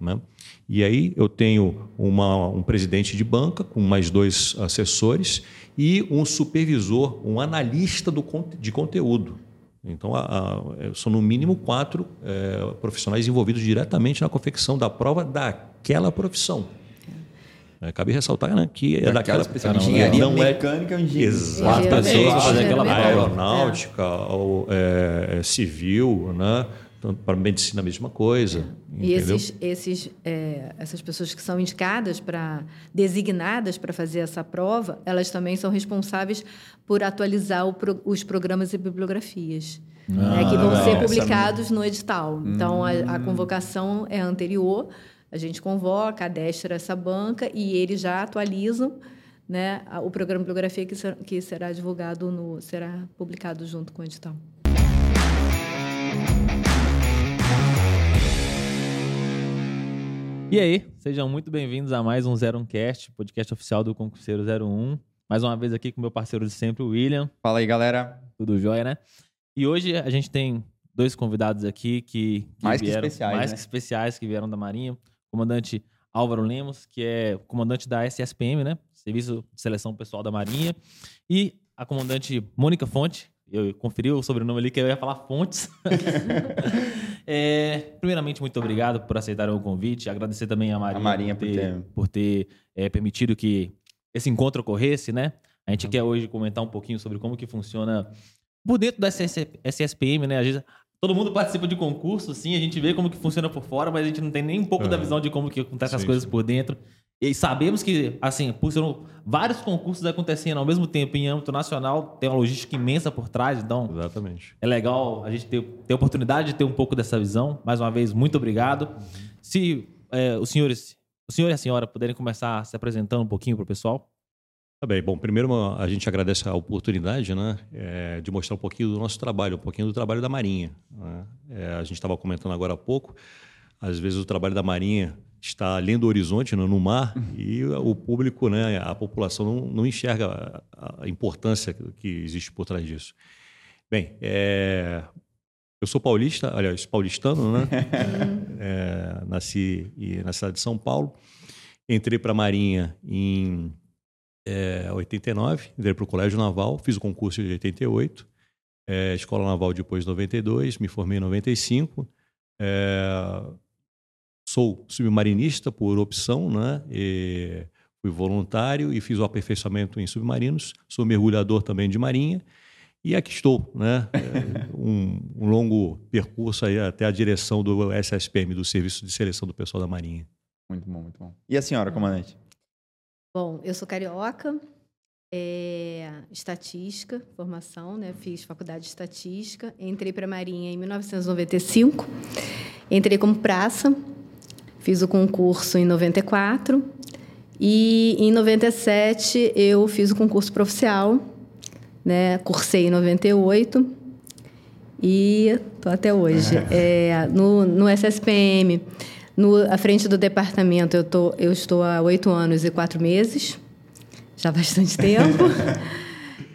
Né? E aí eu tenho uma, um presidente de banca com mais dois assessores e um supervisor, um analista do, de conteúdo. Então, a, a, são no mínimo quatro é, profissionais envolvidos diretamente na confecção da prova daquela profissão. É, cabe ressaltar né, que é daquela especialidade. Engenharia não é mecânica é engenharia. Exatamente. Aquela aeronáutica, é. ou, é, civil, né? Então, para medicina a mesma coisa. E esses, esses, é, essas pessoas que são indicadas para designadas para fazer essa prova, elas também são responsáveis por atualizar pro, os programas e bibliografias. Ah, né, que vão ser publicados no edital. Então, a, a, hum. convocação é anterior, a gente convoca, adestra essa banca e eles já atualizam né, o programa de bibliografia que, ser, que será divulgado, no, será publicado junto com o edital. E aí, sejam muito bem-vindos a mais um Zero Cast, podcast oficial do Concurseiro 01. Mais uma vez aqui com meu parceiro de sempre, o William. Fala aí, galera. Tudo jóia, né? E hoje a gente tem dois convidados aqui que, que mais vieram, que especiais, mais né? que especiais que vieram da Marinha. O comandante Álvaro Lemos, que é comandante da SSPM, né? Serviço de Seleção Pessoal da Marinha. E a comandante Mônica Fonte, eu conferi o sobrenome ali que eu ia falar Fontes. é, primeiramente, muito obrigado por aceitarem o convite. Agradecer também a Marinha, a Marinha por ter, por ter é, permitido que esse encontro ocorresse, né? A gente uhum. quer hoje comentar um pouquinho sobre como que funciona por dentro da SSPM, né? Às vezes, todo mundo participa de concurso, sim, a gente vê como que funciona por fora, mas a gente não tem nem um pouco da visão de como que acontecem as coisas por dentro. E sabemos que, assim, por ser vários concursos acontecendo ao mesmo tempo em âmbito nacional, tem uma logística imensa por trás, então. Exatamente. É legal a gente ter, ter a oportunidade de ter um pouco dessa visão. Mais uma vez, muito obrigado. Uhum. Se é, os senhores, o senhor e a senhora puderem começar se apresentando um pouquinho para o pessoal. Tá bem. Bom, primeiro a gente agradece a oportunidade né, é, de mostrar um pouquinho do nosso trabalho, um pouquinho do trabalho da Marinha. Né? É, a gente estava comentando agora há pouco, às vezes o trabalho da Marinha está além do horizonte, né, no mar, uhum. e o público, né, a população não, não enxerga a, a, importância que existe por trás disso. Bem, é, eu sou paulista, aliás, paulistano, né? é, nasci na cidade de São Paulo. Entrei para a Marinha em é, 89, entrei para o Colégio Naval, fiz o concurso de 88, é, Escola Naval depois de 92, me formei em 95. É, sou submarinista por opção, né? E fui voluntário e fiz o aperfeiçoamento em submarinos. Sou mergulhador também de marinha. E aqui estou, né? É, um, um, longo percurso aí até a direção do SSPM, do Serviço de Seleção do Pessoal da Marinha. Muito bom, muito bom. E a senhora, comandante? Bom, eu sou carioca, é, estatística, formação, né? Fiz faculdade de estatística, entrei para a Marinha em 1995, entrei como praça, Fiz o concurso em 94 e em 97 eu fiz o concurso profissional, né? Cursei em 98 e tô até hoje. É, no, no SSPM, no, à frente do departamento, eu, tô, eu estou há oito anos e quatro meses, já há bastante tempo.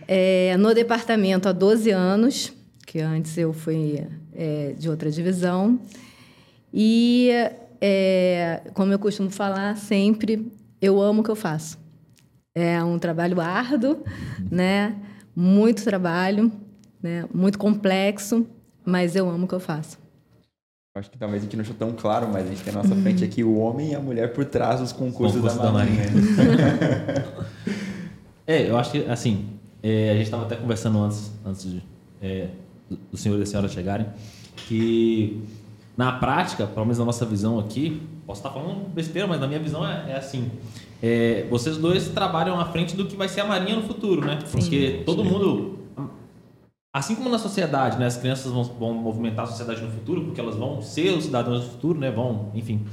é, no departamento há 12 anos, que antes eu fui é, de outra divisão. E é, como eu costumo falar sempre, eu amo o que eu faço. É um trabalho árduo, né? Muito trabalho, né? Muito complexo, mas eu amo o que eu faço. Acho que talvez a gente não achou tão claro, mas a gente tem à nossa frente aqui o homem e a mulher por trás dos concursos Concurso da Marinha. é, eu acho que, assim, é, a gente estava até conversando antes, antes de, é, do senhor e da senhora chegarem, que na prática, pelo menos na nossa visão aqui, posso estar falando besteira, mas na minha visão é, é assim. É, vocês dois trabalham à frente do que vai ser a Marinha no futuro, né? Porque sim, todo sim. mundo. Assim como na sociedade, né? As crianças vão, vão, movimentar a sociedade no futuro, porque elas vão ser os cidadãos do futuro, né? Vão, enfim,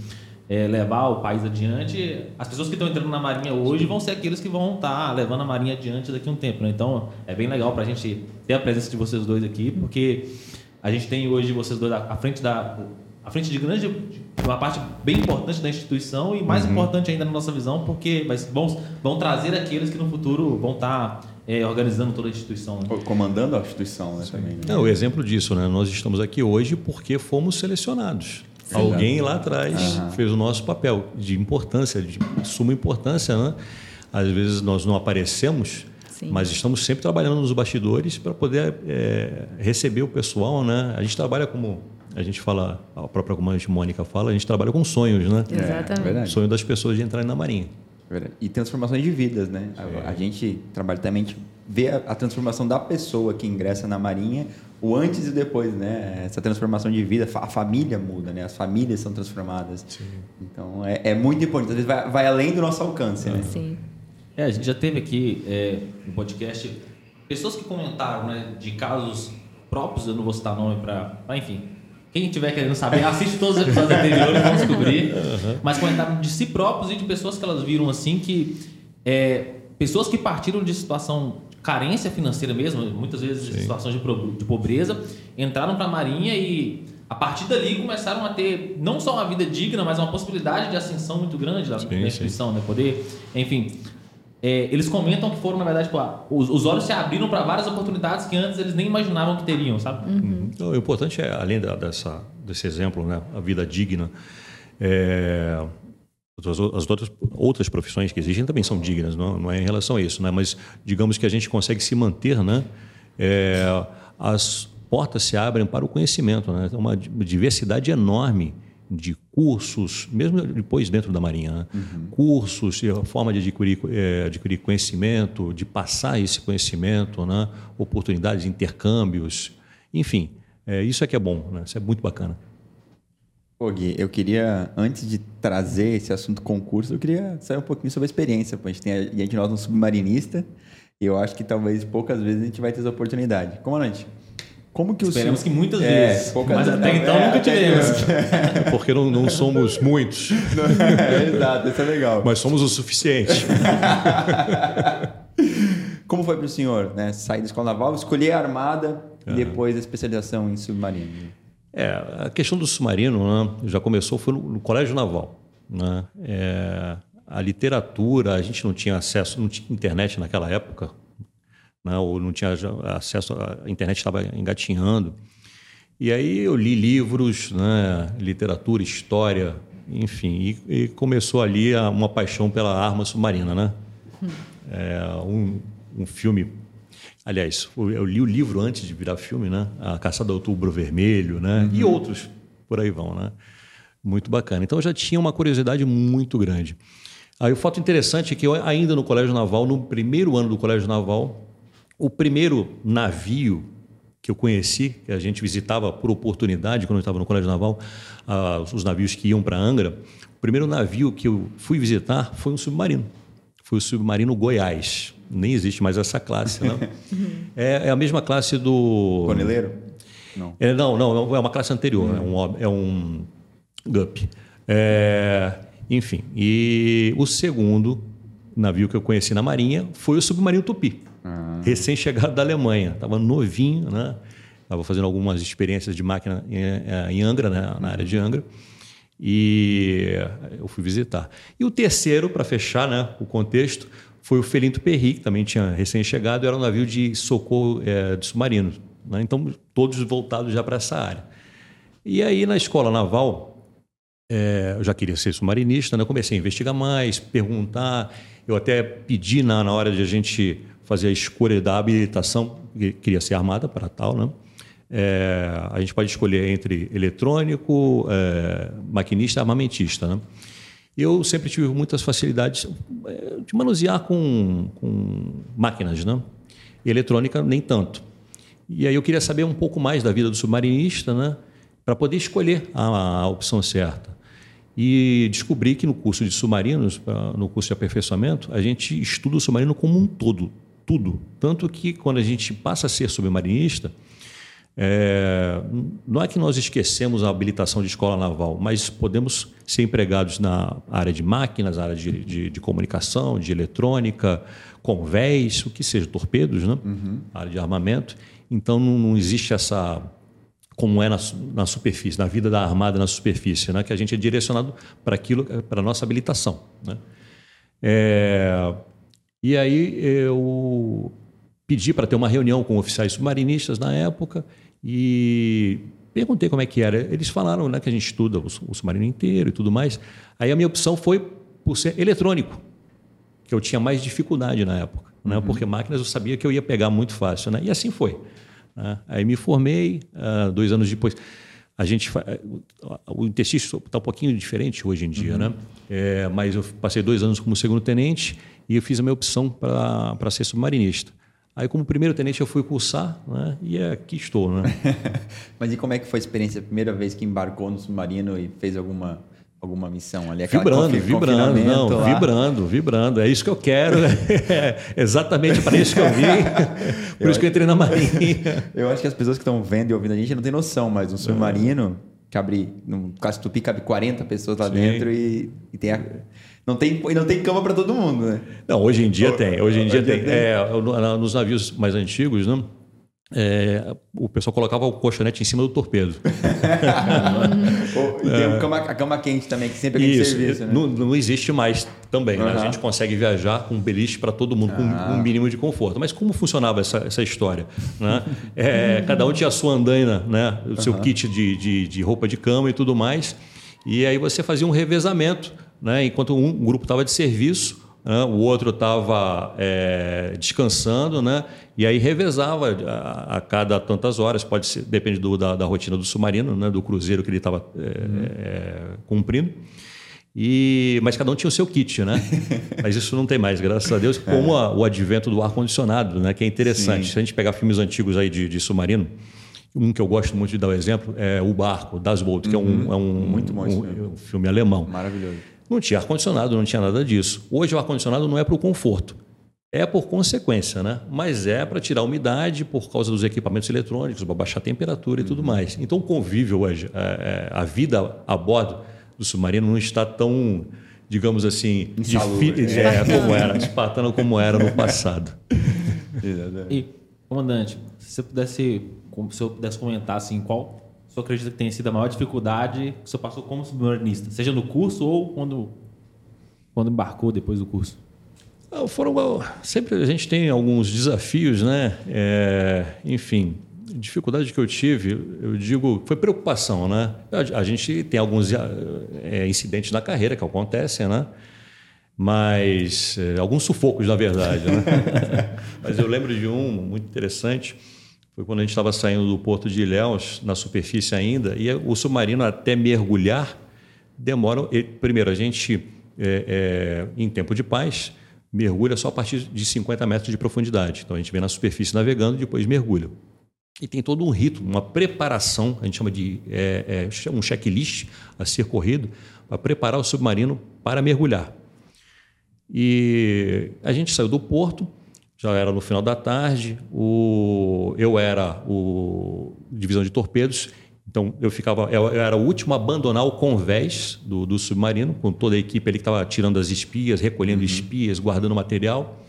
é, levar o país adiante. As pessoas que estão entrando na Marinha hoje vão ser aqueles que vão estar levando a Marinha adiante daqui a um tempo, né? Então, é bem legal para a gente ter a presença de vocês dois aqui, porque a gente tem hoje vocês dois à frente da à frente de grande uma parte bem importante da instituição e mais uhum. importante ainda na nossa visão, porque vão, vão trazer aqueles que no futuro vão estar é, organizando toda a instituição. Né? Comandando a instituição, né, também. Né? É, o exemplo disso, né? Nós estamos aqui hoje porque fomos selecionados. Alguém lá atrás uhum. fez o nosso papel de importância, de suma importância, né? Às vezes nós não aparecemos, Sim. mas estamos sempre trabalhando nos bastidores para poder é, receber o pessoal, né? A gente trabalha como a gente fala, a própria comandante Mônica fala, a gente trabalha com sonhos, né? Exatamente. É, sonho das pessoas de entrarem na Marinha. E transformações de vidas, né? A, a, gente trabalha também vê a, a, transformação da pessoa que ingressa na Marinha, o antes e depois, né? Essa transformação de vida, a família muda, né? As famílias são transformadas. Sim. Então é, é, muito importante. Às vezes vai, vai, além do nosso alcance, né? Sim. É, a gente já teve aqui é, no podcast pessoas que comentaram, né? De casos próprios, eu não vou citar nome para, enfim, quem estiver querendo saber, assiste todos os episódios anteriores, vão descobrir. Uhum. Mas comentaram de si próprios e de pessoas que elas viram assim que. É, pessoas que partiram de situação de carência financeira mesmo, muitas vezes Sim. situações de, pobreza, entraram para a Marinha e a partir dali começaram a ter não só uma vida digna, mas uma possibilidade de ascensão muito grande da, sim, instituição, né? Poder, enfim, é, eles comentam que foram, na verdade, tipo, ah, os, os, olhos se abriram para várias oportunidades que antes eles nem imaginavam que teriam, sabe? Uhum. Então, o importante é, além da, dessa, desse exemplo, né, a vida digna, é, as, as outras, outras profissões que existem também são dignas, não, não é em relação a isso, né? mas digamos que a gente consegue se manter, né? É, as portas se abrem para o conhecimento, né? uma diversidade enorme de cursos, mesmo depois dentro da Marinha, uhum. cursos, forma de adquirir, é, adquirir conhecimento, de passar esse conhecimento, né? oportunidades, intercâmbios, enfim, é, isso é que é bom, né? isso é muito bacana. Pô, Gui, eu queria, antes de trazer esse assunto concurso, eu queria saber um pouquinho sobre a experiência. A gente tem a gente nós um submarinista, e eu acho que talvez poucas vezes a gente vai ter essa oportunidade. Comandante, como que Esperamos senhor... que muitas é, vezes, mas até então é, nunca tivemos. É, porque não, não somos muitos. É, exato, isso é legal. Mas somos o suficiente. Como foi para o senhor né? sair da escola naval, escolher a armada e depois a especialização em submarino? É, a questão do submarino né, já começou foi no, no colégio naval. Né? É, a literatura, a gente não tinha acesso, não tinha internet naquela época, né? ou não tinha acesso, a internet estava engatinhando. E aí eu li livros, né? literatura, história, enfim, e, e começou ali uma paixão pela arma submarina, né? É, um, um filme Aliás, eu li o livro antes de virar filme, né? A Caçada do Outubro Vermelho, né? Uhum. E outros por aí vão, né? Muito bacana. Então eu já tinha uma curiosidade muito grande. Aí o fato interessante é que eu, ainda no Colégio Naval, no primeiro ano do Colégio Naval, o primeiro navio que eu conheci, que a gente visitava por oportunidade quando eu estava no Colégio Naval, uh, os navios que iam para Angra, o primeiro navio que eu fui visitar foi um submarino. Foi o submarino Goiás. Nem existe mais essa classe, não. é, é, a mesma classe do. Coneleiro? Não. É, não, não, é uma classe anterior, é um, é um GUP. É, enfim, e o segundo navio que eu conheci na Marinha foi o submarino Tupi. Ah. Recém-chegado da Alemanha. Estava novinho, né? Estava fazendo algumas experiências de máquina em, é, em Angra, né? na área de Angra. E eu fui visitar. E o terceiro, para fechar né, o contexto, foi o Felinto Perry, que também tinha recém-chegado, era um navio de socorro é, de submarinos. Né? Então, todos voltados já para essa área. E aí, na escola naval, é, eu já queria ser submarinista, né? comecei a investigar mais, perguntar. Eu até pedi na, na hora de a gente fazer a escolha da habilitação, que queria ser armada para tal, né? É, a gente pode escolher entre eletrônico, é, maquinista armamentista. Né? Eu sempre tive muitas facilidades é, de manusear com, com máquinas, né? E eletrônica nem tanto. E aí eu queria saber um pouco mais da vida do submarinista, né? Para poder escolher a, a opção certa. E descobri que no curso de submarinos, no curso de aperfeiçoamento, a gente estuda o submarino como um todo, tudo. Tanto que quando a gente passa a ser submarinista, é, não é que nós esquecemos a habilitação de escola naval, mas podemos ser empregados na área de máquinas, na área de, de, de comunicação, de eletrônica, convés, o que seja, torpedos, né? Uhum. área de armamento. Então não, não existe essa como é na, na, superfície, na vida da armada na superfície, né? que a gente é direcionado para aquilo, para a nossa habilitação. Né? É, e aí eu pedi para ter uma reunião com oficiais submarinistas na época e perguntei como é que era. Eles falaram né, que a gente estuda o, o submarino inteiro e tudo mais. Aí a minha opção foi por ser eletrônico, que eu tinha mais dificuldade na época, né? Uhum. porque máquinas eu sabia que eu ia pegar muito fácil. Né? E assim foi. Né? Aí me formei, uh, dois anos depois. A gente o interstício está um pouquinho diferente hoje em dia, uhum. né? É, mas eu passei dois anos como segundo tenente e eu fiz a minha opção para ser submarinista. Aí, como primeiro tenente, eu fui cursar, né? E aqui estou, né? Mas e como é que foi a experiência? A primeira vez que embarcou no submarino e fez alguma alguma missão ali? Vibrando, vibrando, não, lá. vibrando, vibrando. É isso que eu quero. é exatamente para isso que eu vim. Por eu isso que eu entrei na Marinha. Eu acho que as pessoas que estão vendo e ouvindo a gente não têm noção, mas um submarino cabe, no caso Tupi, cabe 40 pessoas lá Sim. dentro e, e tem a, não tem, não tem cama para todo mundo, né? Não, hoje em dia tem. Hoje em dia, tem. tem. É, nos navios mais antigos, né? É, o pessoal colocava o colchonete em cima do torpedo. e tem é. cama, a cama quente também, que sempre é Isso, serviço. Né? Não, não, existe mais também. Uhum. Né? A gente consegue viajar com beliche para todo mundo, com um mínimo de conforto. Mas como funcionava essa, essa história? Né? É, cada um tinha a sua andaina, né? o seu uhum. kit de, de, de roupa de cama e tudo mais. E aí você fazia um revezamento. Né? Enquanto um grupo estava de serviço, né? o outro estava é, descansando, né? e aí revezava a, a, cada tantas horas, pode ser, depende do, da, da, rotina do submarino, né? do cruzeiro que ele estava é, uhum. é, cumprindo. E, mas cada um tinha o seu kit, né? mas isso não tem mais, graças a Deus, como a, o advento do ar-condicionado, né? que é interessante. Sim. Se a gente pegar filmes antigos aí de, de submarino, um que eu gosto muito de dar o exemplo é O Barco, Das Boot, que uhum. é um, é um, um, um filme alemão. Maravilhoso. Não tinha ar-condicionado, não tinha nada disso. Hoje o ar-condicionado não é para o conforto, é por consequência, né? Mas é para tirar a umidade por causa dos equipamentos eletrônicos, para baixar a temperatura e tudo uhum. mais. Então o convívio hoje, a, é, a, vida a bordo do submarino não está tão, digamos assim, difícil é, como era, espartano como era no passado. e, comandante, se você pudesse, se eu pudesse comentar assim, qual você acredita que tenha sido a maior dificuldade que você passou como submarinista, seja no curso ou quando, quando embarcou depois do curso? Foram sempre a gente tem alguns desafios, né? É, enfim, dificuldade que eu tive, eu digo, foi preocupação, né? A, a gente tem alguns é, incidentes na carreira que acontecem, né? Mas é, alguns sufocos, na verdade, né? Mas eu lembro de um muito interessante foi quando a gente estava saindo do porto de Ilhéus, na superfície ainda, e o submarino até mergulhar demora. Primeiro, a gente, é, é, em tempo de paz, mergulha só a partir de 50 metros de profundidade. Então a gente vem na superfície navegando e depois mergulha. E tem todo um rito, uma preparação, a gente chama de é, é, um checklist a ser corrido, para preparar o submarino para mergulhar. E a gente saiu do porto, já era no final da tarde. O, eu era o divisão de torpedos, então eu ficava, eu era o último a abandonar o convés do, do submarino, com toda a equipe ali que estava tirando as espias, recolhendo uhum. espias, guardando material.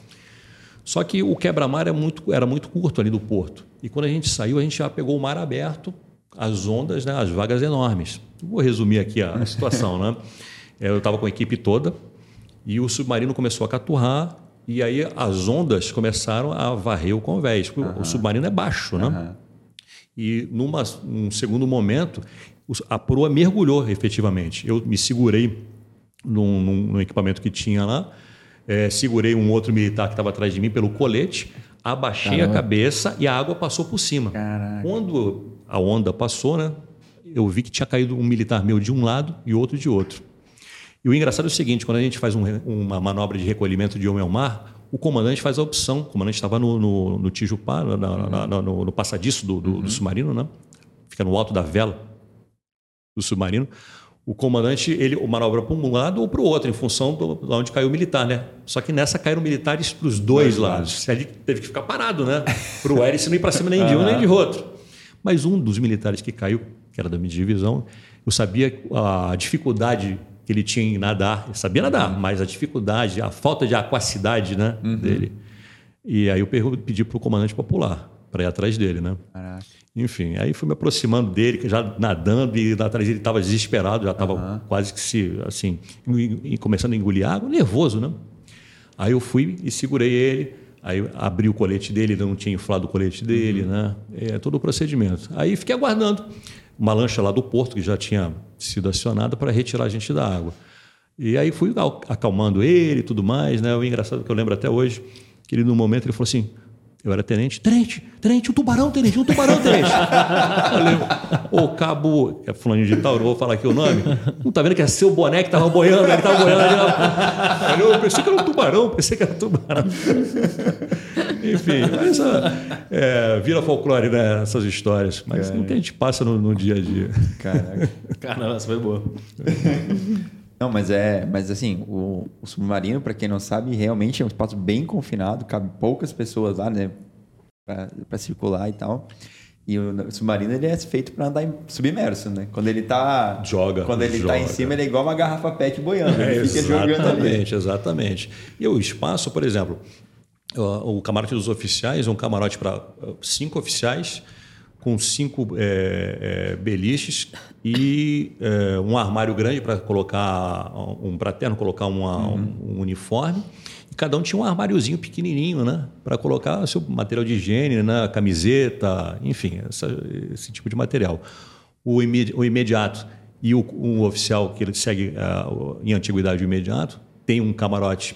Só que o quebra-mar era muito, era muito curto ali do porto. E quando a gente saiu, a gente já pegou o mar aberto, as ondas, né, as vagas enormes. Vou resumir aqui a, a situação. né? Eu estava com a equipe toda e o submarino começou a caturrar e aí as ondas começaram a varrer o convés, porque uhum. o submarino é baixo, né? Uhum. E numa, num segundo momento, a proa mergulhou efetivamente. Eu me segurei num, num equipamento que tinha lá, é, segurei um outro militar que estava atrás de mim pelo colete, abaixei Caramba. a cabeça e a água passou por cima. Caraca. Quando a onda passou, né, eu vi que tinha caído um militar meu de um lado e outro de outro. E o engraçado é o seguinte: quando a gente faz um, uma manobra de recolhimento de homem ao mar, o comandante faz a opção. O comandante estava no, no, no Tijupá, na, na, na, no, no, passadiço do, do, uhum. do, submarino, né? fica no alto da vela do submarino. O comandante, ele manobra para um lado ou para o outro, em função de onde caiu o militar, né? Só que nessa caíram militares para os dois, dois lados. Ele teve que ficar parado, né? Para o hélice não ir para cima nem de um nem de outro. Mas um dos militares que caiu, que era da minha divisão, eu sabia a dificuldade que ele tinha em nadar. Ele sabia nadar, uhum. mas a dificuldade, a falta de aquacidade né, uhum. dele. E aí eu pedi para o comandante popular para ir atrás dele, né? Caraca. Enfim, aí fui me aproximando dele, já nadando e atrás dele estava desesperado, já estava uhum. quase que se assim, começando a engolir água, nervoso, né? Aí eu fui e segurei ele, aí abri o colete dele, ele não tinha inflado o colete dele, uhum. né? É todo o procedimento. Aí fiquei aguardando. Uma lancha lá do porto que já tinha sido acionada para retirar a gente da água. E aí fui acalmando ele e tudo mais, né? O engraçado que eu lembro até hoje, que ele no momento ele falou assim: eu era tenente. Tenente, tenente, um tubarão, tenente, um tubarão, tenente. Falei, o cabo, é fulano de tal, não vou falar aqui o nome. Não tá vendo que é seu boné que tava boiando, ele tava boiando ali. Eu pensei que era um tubarão, pensei que era um tubarão. Enfim, mas é, vira folclore, né, essas histórias. Mas o que a gente passa no, no dia a dia. Caraca. Caramba, essa foi boa. Não, mas é, mas assim, o, o submarino, para quem não sabe, realmente é um espaço bem confinado, cabe poucas pessoas lá, né, para circular e tal. E o submarino ele é feito para andar submerso, né? Quando ele tá joga, quando ele joga. tá em cima, ele é igual uma garrafa PET boiando, é, ele fica exatamente, jogando ali. Exatamente, exatamente. E o espaço, por exemplo, o camarote dos oficiais é um camarote para cinco oficiais com cinco é, é, beliches e é, um armário grande para colocar um praterno, colocar uma, uhum. um, uniforme. E cada um tinha um armáriozinho pequenininho, né, para colocar seu material de higiene, né, camiseta, enfim, essa, esse tipo de material. O, imedi o imediato e o, o, oficial que ele segue uh, em antiguidade o imediato tem um camarote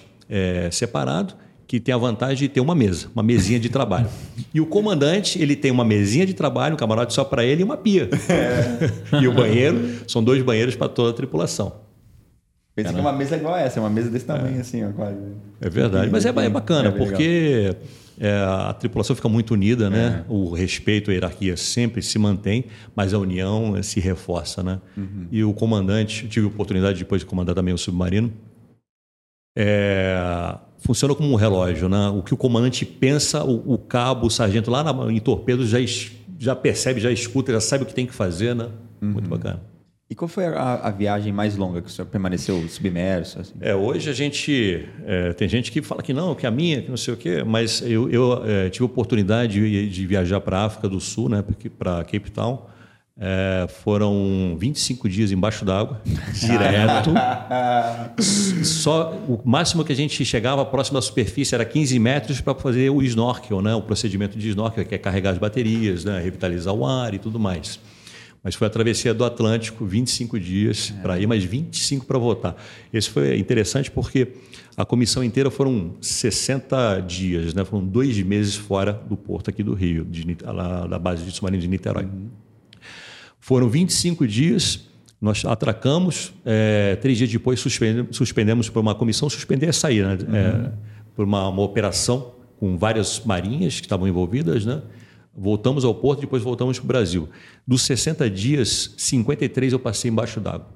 separado que tem a vantagem de ter uma mesa, uma mesinha de trabalho. E o comandante, ele tem uma mesinha de trabalho, um camarote só para ele e uma pia. É. e o banheiro, são dois banheiros para toda a tripulação. Pensa que é uma mesa igual essa, é uma mesa desse tamanho é. assim, ó, quase. É verdade, mas é, é bacana, porque é, a tripulação fica muito unida, né? É. O respeito, a hierarquia sempre se mantém, mas a união se reforça, né? Uhum. E o comandante, tive a oportunidade depois de comandar também o submarino, é, funciona como um relógio, né? O que o comandante pensa, o, o cabo, o sargento lá na, em torpedos já, já percebe, já escuta, já sabe o que tem que fazer, né? Uhum. Muito bacana. E qual foi a, a, viagem mais longa que o senhor permaneceu submerso? Assim? É, hoje a gente é, tem gente que fala que não, que a minha, que não sei o quê, mas eu, eu é, tive a oportunidade de, de viajar para a África do Sul, né, para Cape Town. É, foram 25 dias embaixo d'água, direto. Só o máximo que a gente chegava próximo da superfície era 15 metros para fazer o snorkel, né? o procedimento de snorkel, que é carregar as baterias, né? revitalizar o ar e tudo mais. Mas foi a travessia do Atlântico, 25 dias é. para ir, mais 25 para voltar. Esse foi interessante porque a comissão inteira foram 60 dias, né? foram dois meses fora do porto aqui do Rio, de, lá, da base de submarino de Niterói. Uhum. Foram 25 dias, nós atracamos, é, três dias depois suspendemos, suspendemos por uma comissão, suspender é sair, né? Uhum. É, por uma, uma, operação com várias marinhas que estavam envolvidas, né? Voltamos ao porto, depois voltamos para o Brasil. Dos 60 dias, 53 eu passei embaixo d'água.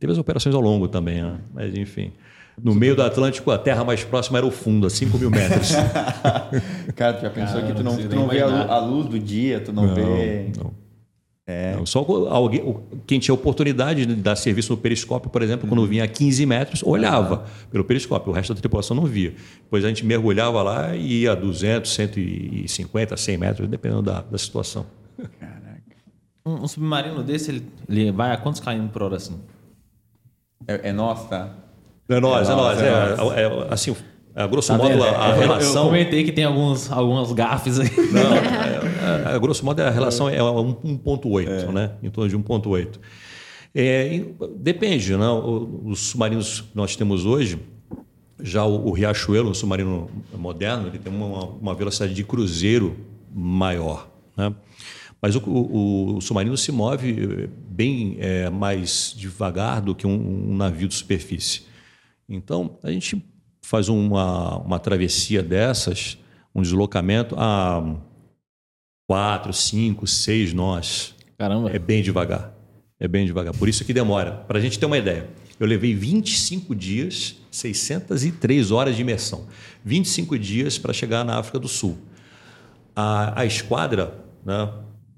Teve as operações ao longo também, né? mas enfim. No meio do Atlântico, a terra mais próxima era o fundo, a 5 mil metros. Cara, tu já pensou Cara, que tu não, não tu não vê a luz do dia, tu não, não vê. Não. É. Não, só alguém, quem tinha oportunidade de dar serviço no periscópio, por exemplo, quando vinha a 15 metros, olhava pelo periscópio, o resto da tripulação não via. Depois a gente mergulhava lá e ia a 200, 150, 100 metros, dependendo da, da situação. Caraca. Um, um, submarino desse, ele, ele vai a quantos km por hora assim? É, é nosso, tá? É nós, é, é nós. É, é, é, assim, a grosso tá modo, a, a relação. Eu comentei que tem alguns, algumas gafes aí. Não, é, é, a grosso modo, a relação é 1,8, é. né? Em torno de 1,8. É, depende, né? Os submarinos que nós temos hoje, já o, o Riachuelo, um submarino moderno, ele tem uma, uma velocidade de cruzeiro maior, né? Mas o, o, o, submarino se move bem é, mais devagar do que um, um navio de superfície. Então, a gente faz uma, uma travessia dessas, um deslocamento a quatro, cinco, seis nós. Caramba. É bem devagar. É bem devagar. Por isso que demora. Para a gente ter uma ideia, eu levei 25 dias, 603 horas de imersão. 25 dias para chegar na África do Sul. A, a esquadra, né,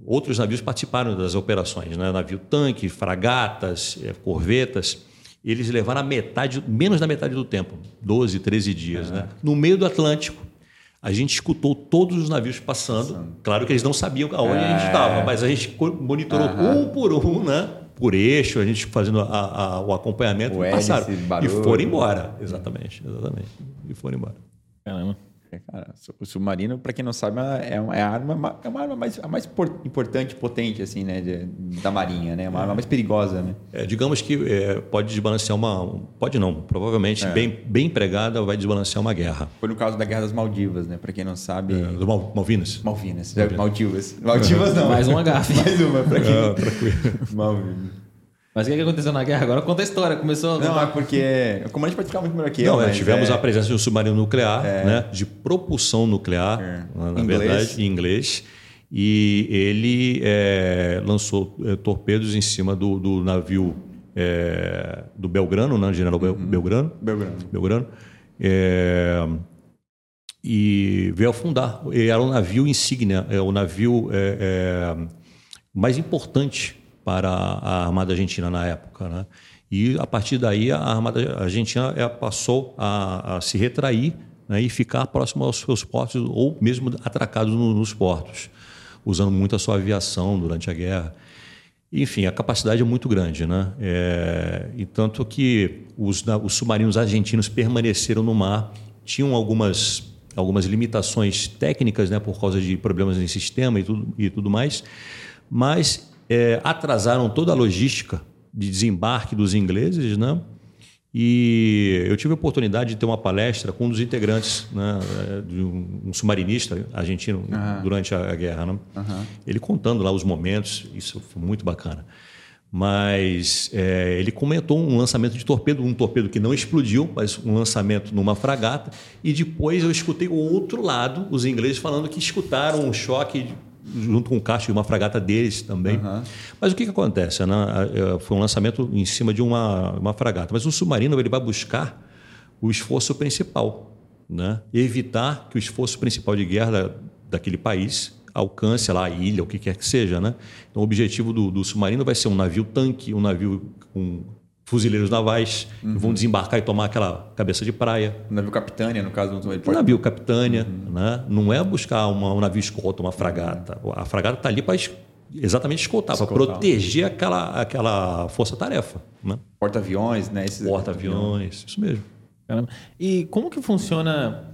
outros navios participaram das operações, né, navio tanque, fragatas, eh, corvetas eles levaram a metade, menos da metade do tempo, 12, 13 dias. Né? No meio do Atlântico, a gente escutou todos os navios passando. passando. Claro que eles não sabiam aonde é. a gente estava, mas a gente monitorou uhum. um por um, né? por eixo, a gente fazendo a, a, o acompanhamento. O passaram, e foram embora. Exatamente, exatamente. E foram embora. Caramba. Cara, o submarino, para quem não sabe, é uma, é a arma, é uma arma mais, a mais importante, potente, assim, né, de, da marinha, né? Uma arma mais perigosa, né? É, digamos que é, pode desbalancear uma, pode não, provavelmente é. bem, bem empregada vai desbalancear uma guerra. Foi no caso da Guerra das Maldivas, né? Para quem não sabe. É, do Mal, Malvinas. Malvinas. Malvinas. Maldivas. Maldivas não. Mais uma gafe. Mais uma para quem. Tranquilo. Malvinas. Mas o que aconteceu na guerra? Agora conta a história. Começou. Não, é porque o comandante pode ficar muito melhor que eu. Não, é, tivemos é... a presença de um submarino nuclear, é... né, de propulsão nuclear, é. na inglês. verdade, em inglês. E ele é, lançou é, torpedos em cima do, do navio do Belgrano, né, General uhum. Belgrano. Belgrano. Belgrano. e veio afundar. E era o navio insígnia, é o navio mais importante para a Armada Argentina na época. Né? E a partir daí a Armada Argentina passou a, a se retrair né, e ficar próximo aos seus portos ou mesmo atracado no, nos portos, usando muito a sua aviação durante a guerra. Enfim, a capacidade é muito grande, né? É, e tanto que os, os submarinos argentinos permaneceram no mar, tinham algumas algumas limitações técnicas, né, por causa de problemas em sistema e tudo, e tudo mais, mas é, atrasaram toda a logística de desembarque dos ingleses, né? E eu tive a oportunidade de ter uma palestra com um dos integrantes, né, de um, submarinista argentino uhum. durante a, a guerra. Né? Uhum. Ele contando lá os momentos, isso foi muito bacana. Mas é, ele comentou um lançamento de torpedo, um torpedo que não explodiu, mas um lançamento numa fragata. E depois eu escutei o outro lado, os ingleses falando que escutaram um choque junto com o caixa de uma fragata deles também. Uhum. Mas o que, que acontece? Né? É, foi um lançamento em cima de uma, uma fragata. Mas o submarino ele vai buscar o esforço principal, né? evitar que o esforço principal de guerra da, daquele país alcance lá a ilha, o que quer que seja. Né? Então, o objetivo do, do submarino vai ser um navio tanque, um navio com fuzileiros navais uhum. que vão desembarcar e tomar aquela cabeça de praia. O navio Capitânia, no caso. Não o navio Capitânia, uhum. né? não é buscar uma, um navio escolta, uma fragata. A fragata está ali para exatamente escoltar, para proteger aquela, aquela força-tarefa. Né? Porta-aviões, né? Porta-aviões, isso mesmo. Caramba. E como que funciona...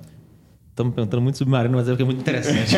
Estamos perguntando muito submarino, mas é porque é muito interessante.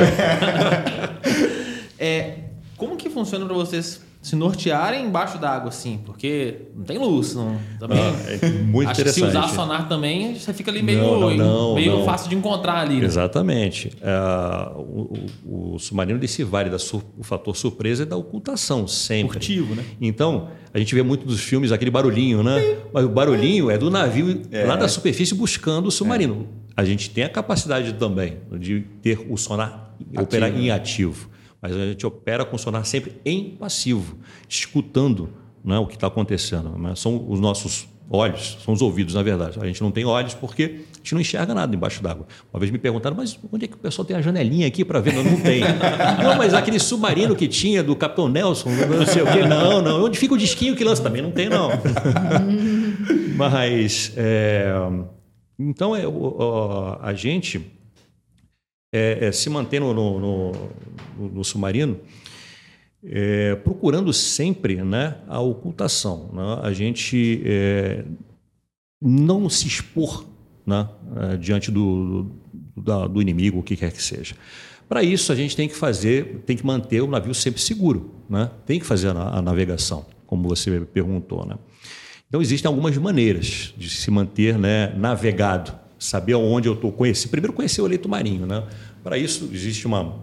é, como que funciona para vocês se nortearem embaixo d'água, assim, porque não tem luz. Não, também, ah, é muito acho interessante. Que se usar sonar também, você fica ali meio, não, não, meio fácil de encontrar ali. Né? Exatamente. É, o, o, o, submarino desse vale da sur, o fator surpresa é da ocultação, sempre. Furtivo, né? Então, a gente vê muito dos filmes aquele barulhinho, né? Sim. Mas o barulhinho é do navio é. lá da superfície buscando o submarino. É. A gente tem a capacidade também de ter o sonar ativo. operar em ativo mas a gente opera com sonar sempre em passivo, escutando né, o que está acontecendo. Mas são os nossos olhos, são os ouvidos, na verdade. A gente não tem olhos porque a gente não enxerga nada embaixo d'água. Uma vez me perguntaram, mas onde é que o pessoal tem a janelinha aqui para ver? Não, não tem. não, mas aquele submarino que tinha do Capitão Nelson, não sei o quê. Não, não. Onde fica o disquinho que lança? Também não tem, não. mas, é, então, é, a gente é, é, se manter no, no, no, no submarino, é, procurando sempre né, a ocultação. Né? A gente é, não se expor né, é, diante do, do, do, inimigo, o que quer que seja. Para isso, a gente tem que fazer, tem que manter o navio sempre seguro, né? tem que fazer a, a navegação, como você perguntou. Né? Então, existem algumas maneiras de se manter né, navegado saber onde eu estou, conhecer. Primeiro, conhecer o leito marinho. Né? Para isso, existe uma,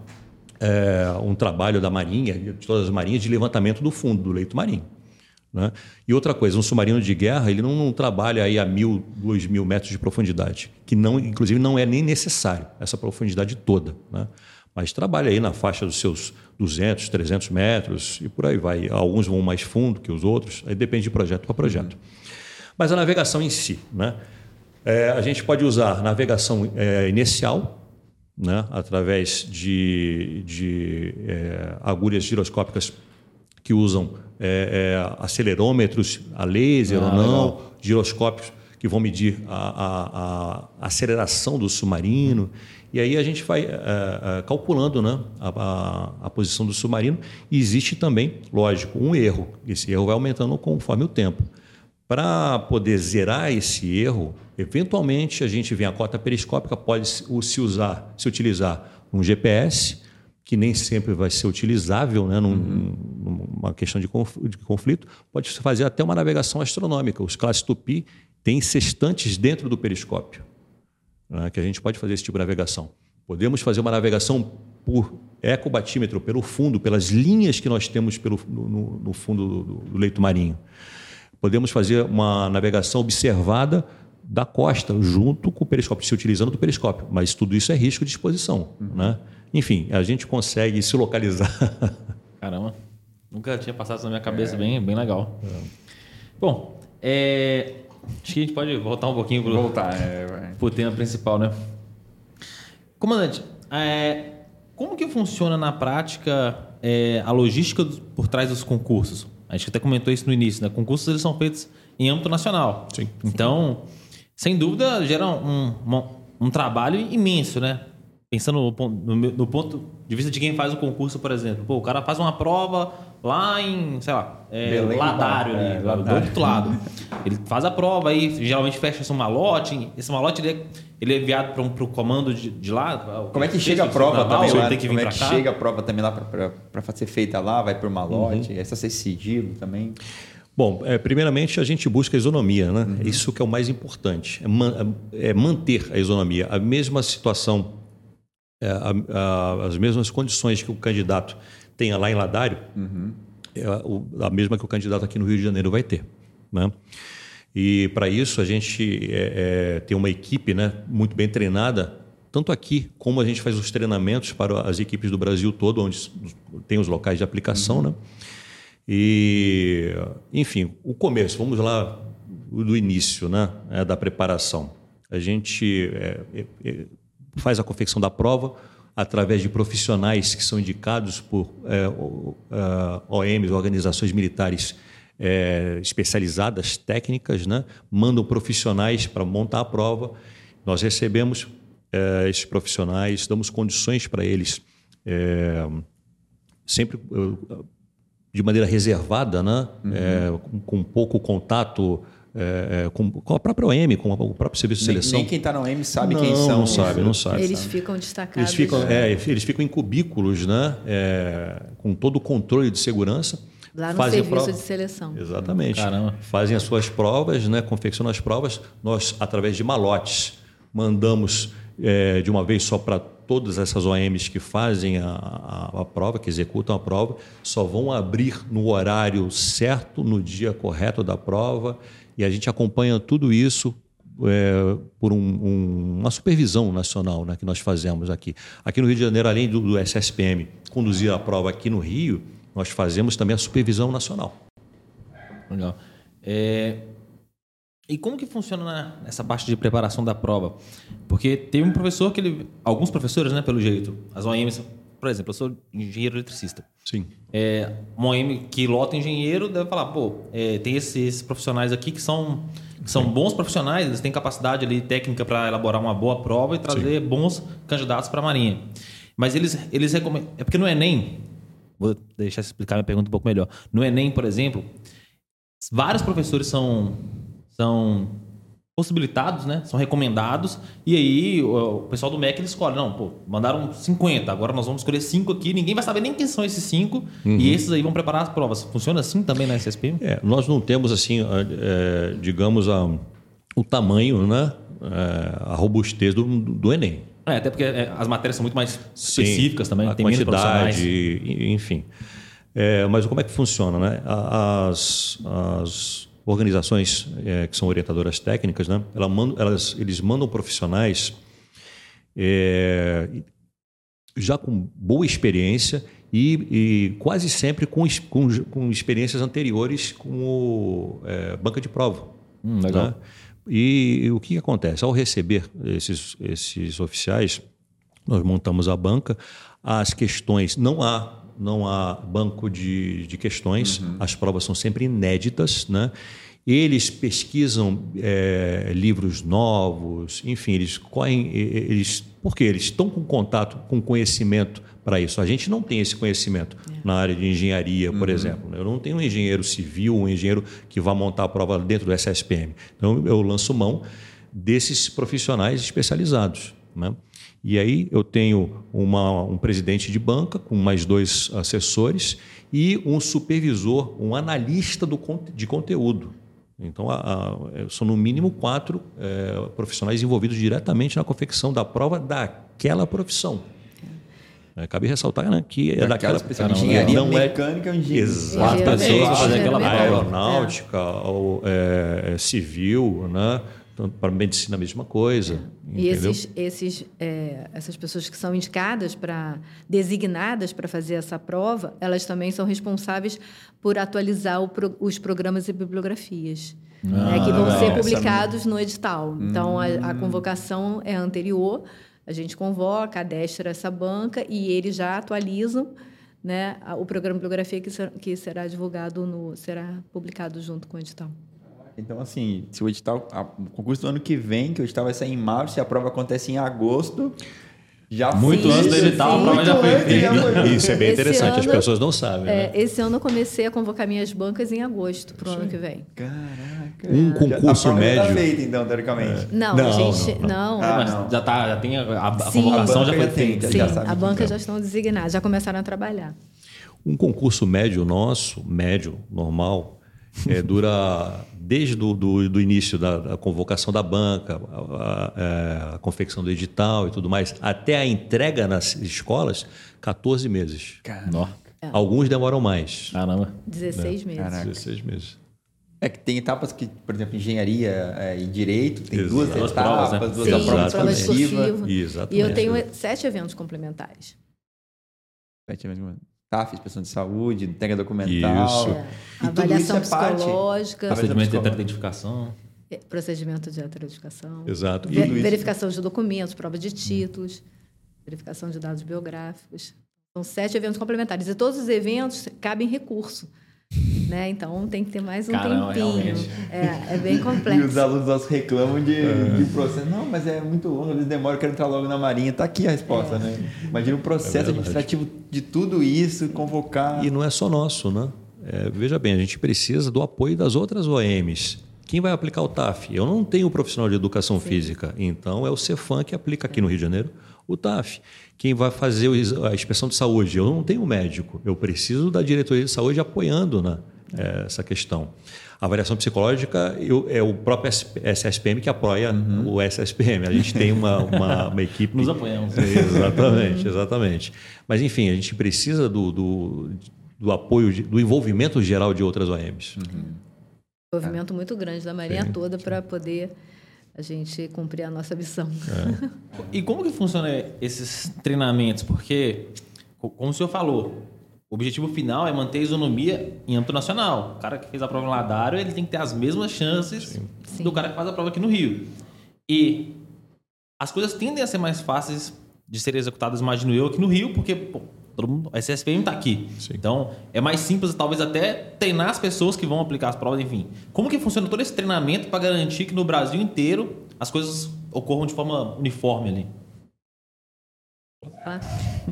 é, um trabalho da Marinha, de todas as marinhas, de levantamento do fundo do leito marinho. Né? E outra coisa, um submarino de guerra ele não, não, trabalha aí a mil, dois mil metros de profundidade, que não, inclusive não é nem necessário essa profundidade toda. Né? Mas trabalha aí na faixa dos seus 200, 300 metros e por aí vai. Alguns vão mais fundo que os outros, aí depende de projeto para projeto. Uhum. Mas a navegação em si, né? É, a gente pode usar navegação é, inicial, né, através de, de é, agulhas giroscópicas que usam é, é, acelerômetros a laser ah, ou não, legal. giroscópios que vão medir a, a, a, aceleração do submarino. E aí a gente vai é, calculando né, a, a, posição do submarino. E existe também, lógico, um erro. Esse erro vai aumentando conforme o tempo. Para poder zerar esse erro, eventualmente a gente vem a cota periscópica pode se usar, se utilizar um GPS que nem sempre vai ser utilizável, né, num, uhum. numa questão de conflito, pode se fazer até uma navegação astronômica. Os classes Tupi têm sextantes dentro do periscópio, né, que a gente pode fazer esse tipo de navegação. Podemos fazer uma navegação por ecobatímetro, pelo fundo, pelas linhas que nós temos pelo, no, no fundo do, do leito marinho. Podemos fazer uma navegação observada da costa, junto com o periscópio, se utilizando do periscópio. Mas tudo isso é risco de exposição. Uhum. Né? Enfim, a gente consegue se localizar. Caramba, nunca tinha passado na minha cabeça, é. bem, bem legal. É. Bom, é... acho que a gente pode voltar um pouquinho para voltar, é, o tema principal, né? Comandante, é... como que funciona na prática é, a logística por trás dos concursos? A gente até comentou isso no início, né? Concursos eles são feitos em âmbito nacional. Sim. Então, sem dúvida, gera um, um, um trabalho imenso, né? Pensando no, no, no, ponto de vista de quem faz o concurso, por exemplo. Pô, o cara faz uma prova lá em, sei lá, é, Ladário ali, é, do outro lado. Ele faz a prova aí, geralmente fecha-se um malote. Esse malote ele é, ele é enviado para um, o comando de, de lá. Como é que chega a prova também lá? Tem que vir Como é que cá? chega a prova também lá para ser feita lá? Vai por malote? Uhum. Essa ser sigilo também? Bom, é, primeiramente a gente busca a isonomia, né? Uhum. Isso que é o mais importante, é, man, é manter a isonomia. A mesma situação, é, a, a, as mesmas condições que o candidato tenha lá em Ladário, uhum. é a, a, mesma que o candidato aqui no Rio de Janeiro vai ter, né? E para isso a gente é, é, tem uma equipe, né, muito bem treinada, tanto aqui como a gente faz os treinamentos para as equipes do Brasil todo, onde tem os locais de aplicação, uhum. né? E, enfim, o começo, vamos lá do início né, é, da preparação. A gente é, é, é faz a confecção da prova através de profissionais que são indicados por é, OMs, organizações militares é, especializadas, técnicas, né? mandam profissionais para montar a prova. Nós recebemos esses profissionais, damos condições para eles, sempre de maneira reservada, né? Uhum. É, com, com, pouco contato é, é com, com, a própria OM, com o próprio serviço de seleção. Nem, nem quem está na OM sabe não, quem são. Não sabe, não sabe. Eles ficam destacados. Eles ficam, é, eles ficam em cubículos, né? É, com todo o controle de segurança. Lá no serviço prova... de seleção. Exatamente. Caramba. Fazem as suas provas, né? confeccionam as provas. Nós, através de malotes, mandamos é, de uma vez só para todas essas OMs que fazem a, a, a, prova, que executam a prova, só vão abrir no horário certo, no dia correto da prova, e a gente acompanha tudo isso é, por um, um, uma supervisão nacional né, que nós fazemos aqui. Aqui no Rio de Janeiro, além do, do SSPM conduzir a prova aqui no Rio, nós fazemos também a supervisão nacional. Legal. É, e como que funciona essa parte de preparação da prova? Porque tem um professor que ele. Alguns professores, né, pelo jeito, as OMs. Por exemplo, eu sou engenheiro eletricista. Sim. É, uma OM que lota engenheiro deve falar, pô, é, tem esses, esses, profissionais aqui que são, que são bons profissionais, eles têm capacidade ali técnica para elaborar uma boa prova e trazer Sim. bons candidatos para a Marinha. Mas eles, eles recomendam. É porque no Enem, vou deixar explicar minha pergunta um pouco melhor. No Enem, por exemplo, vários professores são são possibilitados, né? São recomendados. E aí o, pessoal do MEC ele escolhe. Não, pô, mandaram 50, agora nós vamos escolher 5 aqui. Ninguém vai saber nem quem são esses 5. Uhum. E esses aí vão preparar as provas. Funciona assim também na SSP? É, nós não temos, assim, é, digamos, a, o tamanho, né? É, a robustez do, do Enem. É, até porque as matérias são muito mais específicas Sim, também. A tem quantidade, enfim. Mas como é que funciona, né? As, as organizações é, que são orientadoras técnicas, né? Ela manda, elas, eles mandam profissionais é, já com boa experiência e, e quase sempre com, com, com, experiências anteriores com é, banca de prova. Hum, legal. Né? E, e, o que acontece? Ao receber esses, esses oficiais, nós montamos a banca, as questões, não há não há banco de, de questões, uhum. as provas são sempre inéditas, né? Eles pesquisam é, livros novos, enfim, eles correm, eles Porque eles estão com contato, com conhecimento para isso. A gente não tem esse conhecimento é. na área de engenharia, por uhum. exemplo. Eu não tenho um engenheiro civil, um engenheiro que vá montar a prova dentro do SSPM. Então, eu lanço mão desses profissionais especializados. Né? E aí eu tenho uma, um presidente de banca com mais dois assessores e um supervisor, um analista do, de conteúdo. Então, a, a, são no mínimo quatro é, profissionais envolvidos diretamente na confecção da prova daquela profissão. É, cabe ressaltar né, que é daquela engenharia não é mecânica, é engenharia. Pessoas aquela aeronáutica, é. ou, é, civil, né? Para medicina a mesma coisa. É. E esses, esses, é, essas pessoas que são indicadas para designadas para fazer essa prova, elas também são responsáveis por atualizar pro, os programas e bibliografias. Ah, né, que vão ser publicados essa... no edital. Então, a, a, hum. convocação é anterior, a gente convoca, adestra essa banca e eles já atualizam né, o programa de bibliografia que, ser, que será divulgado, no, será publicado junto com o edital. Então, assim, se o edital, a, o concurso do ano que vem, que o edital vai sair em março, e a prova acontece em agosto, já Muito antes do edital, a prova já foi feita. Isso é bem esse interessante, ano, as pessoas não sabem. É, né? Esse ano eu comecei a convocar minhas bancas em agosto para o ano que vem. Caraca. Um concurso já, a médio. Já feita, então, teoricamente. É. Não, não, gente, não. não. Ah, não. Já, tá, já tem a, a sim, convocação a já foi feita. Sim, a banca já estão designadas, já começaram a trabalhar. Um concurso médio nosso, médio, normal, é, dura desde do, do, do início da, da, convocação da banca, a, a, é, a, confecção do edital e tudo mais, até a entrega nas escolas, 14 meses. Caramba. Alguns demoram mais. Caramba. 16 né? meses. Caraca. 16 meses. É que tem etapas que, por exemplo, engenharia é, e direito, tem Exato. duas etapas, provas, né? duas Sim, provas. E eu tenho sete eventos complementares. Sete eventos complementares. TAF, inspeção de saúde, entrega documental. Isso. É. Avaliação isso é psicológica. Procedimento de heteroidentificação. É, procedimento de heteroidentificação. Exato. Ver, verificação de documentos, prova de títulos, verificação de dados biográficos. São sete eventos complementares. E todos os eventos cabem recurso. Né? Então tem que ter mais um Caramba, tempinho. É, é bem complexo. E os alunos nossos reclamam de, é. de processo. Não, mas é muito longo, eles demoram, eu quero entrar logo na Marinha. Está aqui a resposta, é. né? Imagina o processo é administrativo de tudo isso, convocar. E não é só nosso, né? É, veja bem, a gente precisa do apoio das outras OMs. Quem vai aplicar o TAF? Eu não tenho profissional de educação Sim. física, então é o Cefam que aplica aqui no Rio de Janeiro o TAF. Quem vai fazer a inspeção de saúde? Eu não tenho médico, eu preciso da diretoria de saúde apoiando na, é, essa questão. A avaliação psicológica eu, é o próprio SSPM que apoia uhum. o SSPM. A gente tem uma, uma, uma equipe. Nos apoiamos. Exatamente, exatamente. Mas, enfim, a gente precisa do, do, do apoio, do envolvimento geral de outras OMs. Uhum. Envolvimento muito grande da Marinha sim, toda para poder a gente cumprir a nossa missão. É. e como que funciona esses treinamentos? Porque, como o senhor falou, o objetivo final é manter a isonomia em âmbito nacional. O cara que fez a prova em Ladário, ele tem que ter as mesmas chances Sim. do cara que faz a prova aqui no Rio. E as coisas tendem a ser mais fáceis de serem executadas, imagino eu, aqui no Rio, porque pô, todo mundo, a SSPM está aqui. Sim. Então, é mais simples, talvez até treinar as pessoas que vão aplicar as provas, enfim. Como que funciona todo esse treinamento para garantir que no Brasil inteiro as coisas ocorram de forma uniforme ali?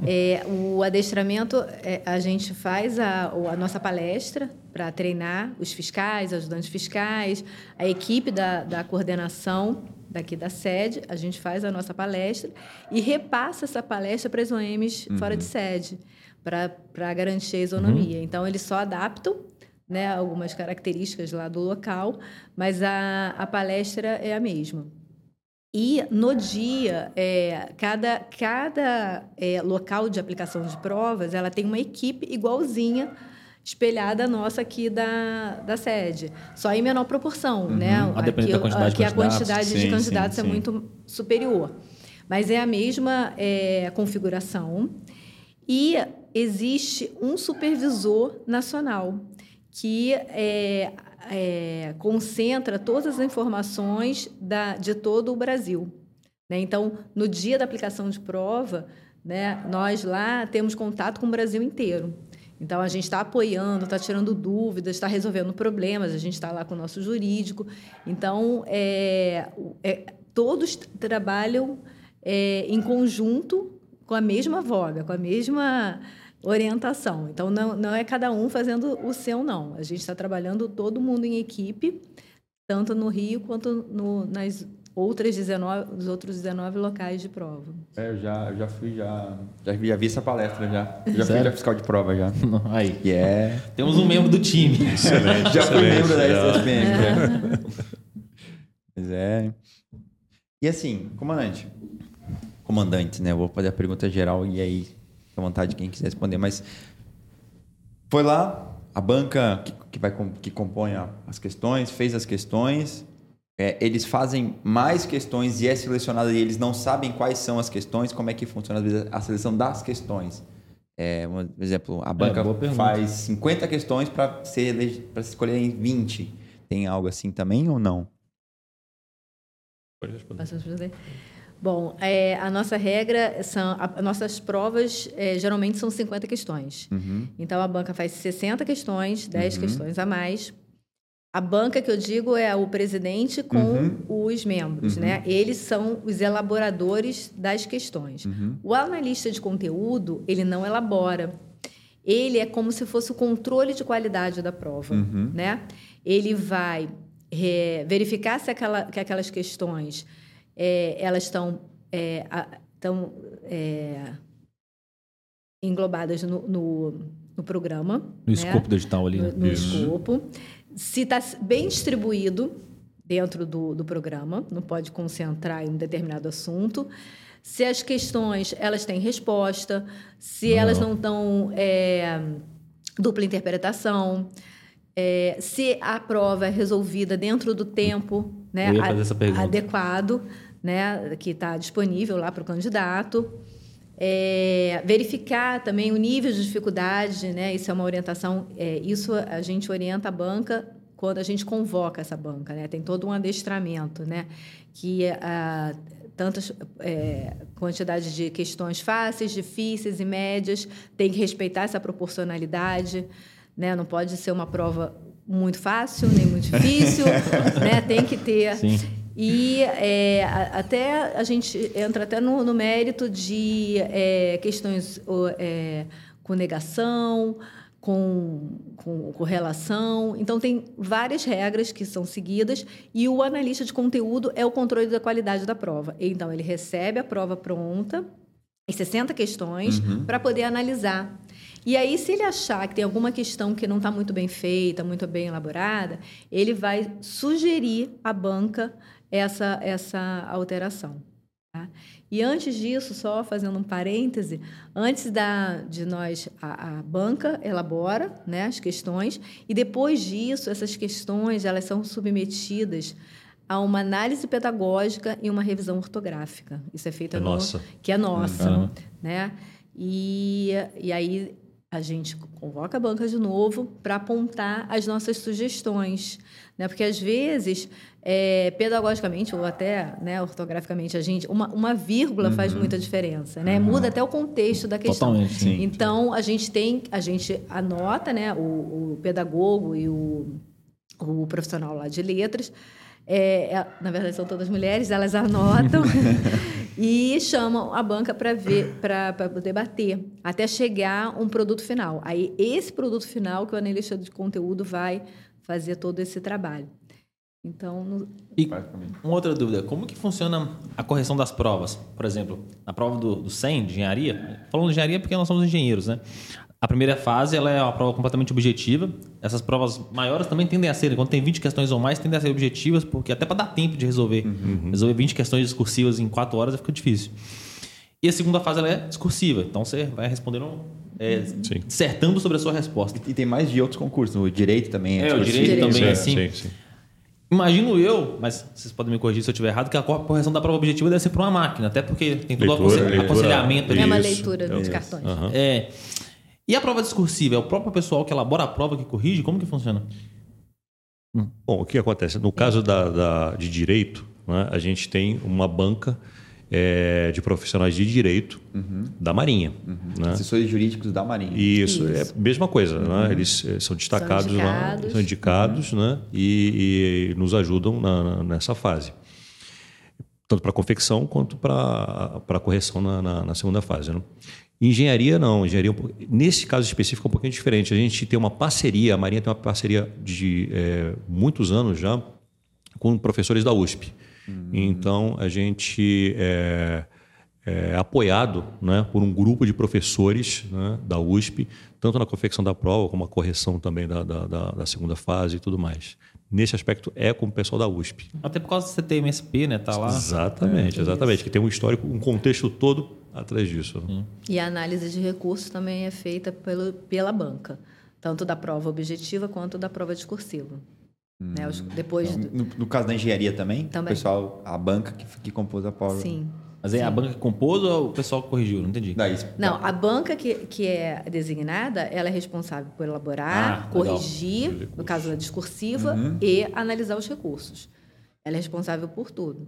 É, o adestramento, é, a gente faz a, a nossa palestra para treinar os fiscais, ajudantes fiscais, a equipe da, da coordenação daqui da sede, a gente faz a nossa palestra e repassa essa palestra para as OMs uhum. fora de sede, para garantir a isonomia. Uhum. Então, eles só adaptam né, algumas características lá do local, mas a, a palestra é a mesma. E no dia, é, cada, cada é, local de aplicação de provas, ela tem uma equipe igualzinha espelhada nossa aqui da, da sede. Só em menor proporção, uhum. né? A depender da quantidade aqui de candidatos. a quantidade sim, de candidatos sim, é sim. muito superior. Mas é a mesma é, configuração. E existe um supervisor nacional que é, é, concentra todas as informações da, de todo o Brasil. Né? Então, no dia da aplicação de prova, né, nós lá temos contato com o Brasil inteiro. Então, a gente está apoiando, está tirando dúvidas, está resolvendo problemas, a gente está lá com o nosso jurídico. Então, é, é, todos trabalham é, em conjunto com a mesma voga, com a mesma orientação. Então, não, não é cada um fazendo o seu, não. A gente está trabalhando todo mundo em equipe, tanto no Rio quanto no, nas outras 19, os outros 19 locais de prova. É, eu já, eu já fui, já, já, já vi essa palestra já. Eu já fui já fiscal de prova já. Aí. E é. Temos um membro do time. Excelente. Já fui membro da. SSPM. né? Mas é. E assim, comandante. Comandante, né? Eu vou fazer a pergunta geral e aí, à vontade quem quiser responder. Mas foi lá, a banca que, que, vai, que compõe a- as questões, fez as questões. É, eles fazem mais questões e é selecionado e eles não sabem quais são as questões, como é que funciona às vezes, a seleção das questões. É, um exemplo, a banca boa pergunta. faz 50 questões para se escolher em 20. Tem algo assim também ou não? Pode responder. Posso responder? Bom, é, a nossa regra são. a- nossas provas é, geralmente são 50 questões. Uhum. Então a banca faz 60 questões, 10 questões a mais. A banca que eu digo é o presidente com Uhum. os membros, né? Eles são os elaboradores das questões. Uhum. O analista de conteúdo, ele não elabora. Ele é como se fosse o controle de qualidade da prova, Uhum. né? Ele vai é, verificar se aquela, que aquelas questões é, elas estão é, é, englobadas no, no, no programa. No né? escopo do edital ali. no, né? no Isso. escopo. Se está bem distribuído dentro do, do programa, não pode concentrar em um determinado assunto. Se as questões elas têm resposta, se elas não estão é, dupla interpretação, é, se a prova é resolvida dentro do tempo né, pergunta. adequado, né, que está disponível lá para o candidato. É, verificar também o nível de dificuldade, né? Isso é uma orientação. é, isso a gente orienta a banca quando a gente convoca essa banca, né? Tem todo um adestramento, né? Que a tantas é, quantidade de questões fáceis, difíceis e médias tem que respeitar essa proporcionalidade, né? Não pode ser uma prova muito fácil nem muito difícil, né? Tem que ter Sim. E é, até a gente entra até no, no mérito de é, questões é, com negação, com, com correlação. Então, tem várias regras que são seguidas e o analista de conteúdo é o controle da qualidade da prova. Então, ele recebe a prova pronta, em 60 questões, para poder analisar. E aí, se ele achar que tem alguma questão que não está muito bem feita, muito bem elaborada, ele vai sugerir à banca essa, essa alteração. tá? E antes disso, só fazendo um parêntese, antes da, de nós, a, a banca elabora né, as questões, e depois disso, essas questões elas são submetidas a uma análise pedagógica e uma revisão ortográfica. Isso é feito É no, nossa. que é nossa, Caramba. né? E, e aí a gente convoca a banca de novo para apontar as nossas sugestões, né? Porque às vezes, é, pedagogicamente ou até né, ortograficamente, a gente uma, uma vírgula faz muita diferença, né? Muda até o contexto da questão. Totalmente, sim. Então a gente tem, a gente anota, né? O, o pedagogo e o, o profissional lá de letras é, é- na verdade são todas mulheres, elas anotam e chamam a banca para ver, para poder bater, até chegar um produto final. Aí esse produto final que o analista de conteúdo vai fazer todo esse trabalho. Então, no- E uma outra dúvida, como que funciona a correção das provas? Por exemplo, na prova do, do 100 de engenharia, falando de engenharia porque nós somos engenheiros, né? A primeira fase ela é uma prova completamente objetiva. Essas provas maiores também tendem a ser, quando tem 20 questões ou mais, tendem a ser objetivas, porque até para dar tempo de resolver. Resolver 20 questões discursivas em 4 horas fica difícil. E a segunda fase ela é discursiva, então você vai respondendo, é, dissertando sobre a sua resposta. E tem mais de outros concursos. O direito também É, o discursivo. direito também, Sim, assim. sim, sim. Imagino eu, mas vocês podem me corrigir se eu estiver errado, que a cor- correção da prova objetiva deve ser por uma máquina, até porque tem todo o Leitura, leitura. aconselhamento ali. é uma Isso, leitura dos isso. cartões. Aham. É. E a prova discursiva? É o próprio pessoal que elabora a prova que corrige? Como que funciona? Bom, o que acontece? No caso da, da- de direito, né, a gente tem uma banca é, de profissionais de direito da Marinha. Né? Assessores jurídicos da Marinha. Isso, Isso. é a mesma coisa. Né? Eles eh, são destacados São lá, indicados. são indicados né? e, e nos ajudam na- na- nessa fase. tanto para confecção quanto para correção na, na, na, segunda fase. Né? Engenharia, não. Engenharia, nesse caso específico, é um pouquinho diferente. A gente tem uma parceria, a Marinha tem uma parceria de é, muitos anos já com professores da USP. Uhum. Então, a gente é, é, apoiado né, por um grupo de professores né, da USP, tanto na confecção da prova como a correção também da, da, da, da segunda fase e tudo mais nesse aspecto é com o pessoal da USP. Até por causa do CTMSP, né? Tá lá. Exatamente, é, exatamente. Que tem um histórico, um contexto todo atrás disso. Hum. E a análise de recursos também é feita pelo, pela banca, tanto da prova objetiva quanto da prova discursiva. Hum. Né? Depois então, no, no, caso da engenharia também? Também. O pessoal, a banca que, que compôs a prova. Sim. Mas aí Sim. a banca que compôs ou o pessoal que corrigiu? Não entendi. Daí, não, a banca que, que é designada, ela é responsável por elaborar, ah, corrigir, legal. no caso da discursiva, uhum. e analisar os recursos. Ela é responsável por tudo.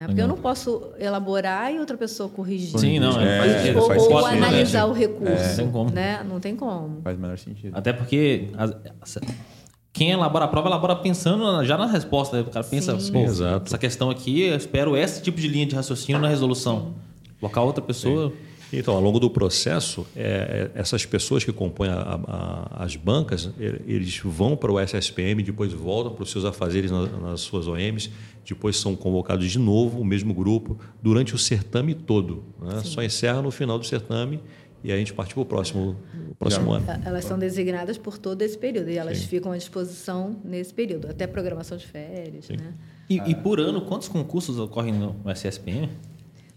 É porque eu não posso elaborar e outra pessoa corrigir. Sim, não. É, é, ou, ou, ou analisar o recurso. É. Não tem como. Né? Não tem como. Faz o menor sentido. Até porque quem elabora a prova, elabora pensando já na resposta. Né? O cara pensa, Sim. Exato. essa questão aqui, eu espero esse tipo de linha de raciocínio na resolução. Colocar outra pessoa. Sim. Então, ao longo do processo, é, é essas pessoas que compõem a, a, as bancas, eles vão para o SSPM, depois voltam para os seus afazeres nas, nas suas OMs, depois são convocados de novo, o mesmo grupo, durante o certame todo. Né? Só encerra no final do certame e aí a gente parte para o próximo, próximo ano. Elas são designadas por todo esse período e elas Sim. ficam à disposição nesse período, até programação de férias. Né? E, ah. e, por ano, quantos concursos ocorrem no SSPM?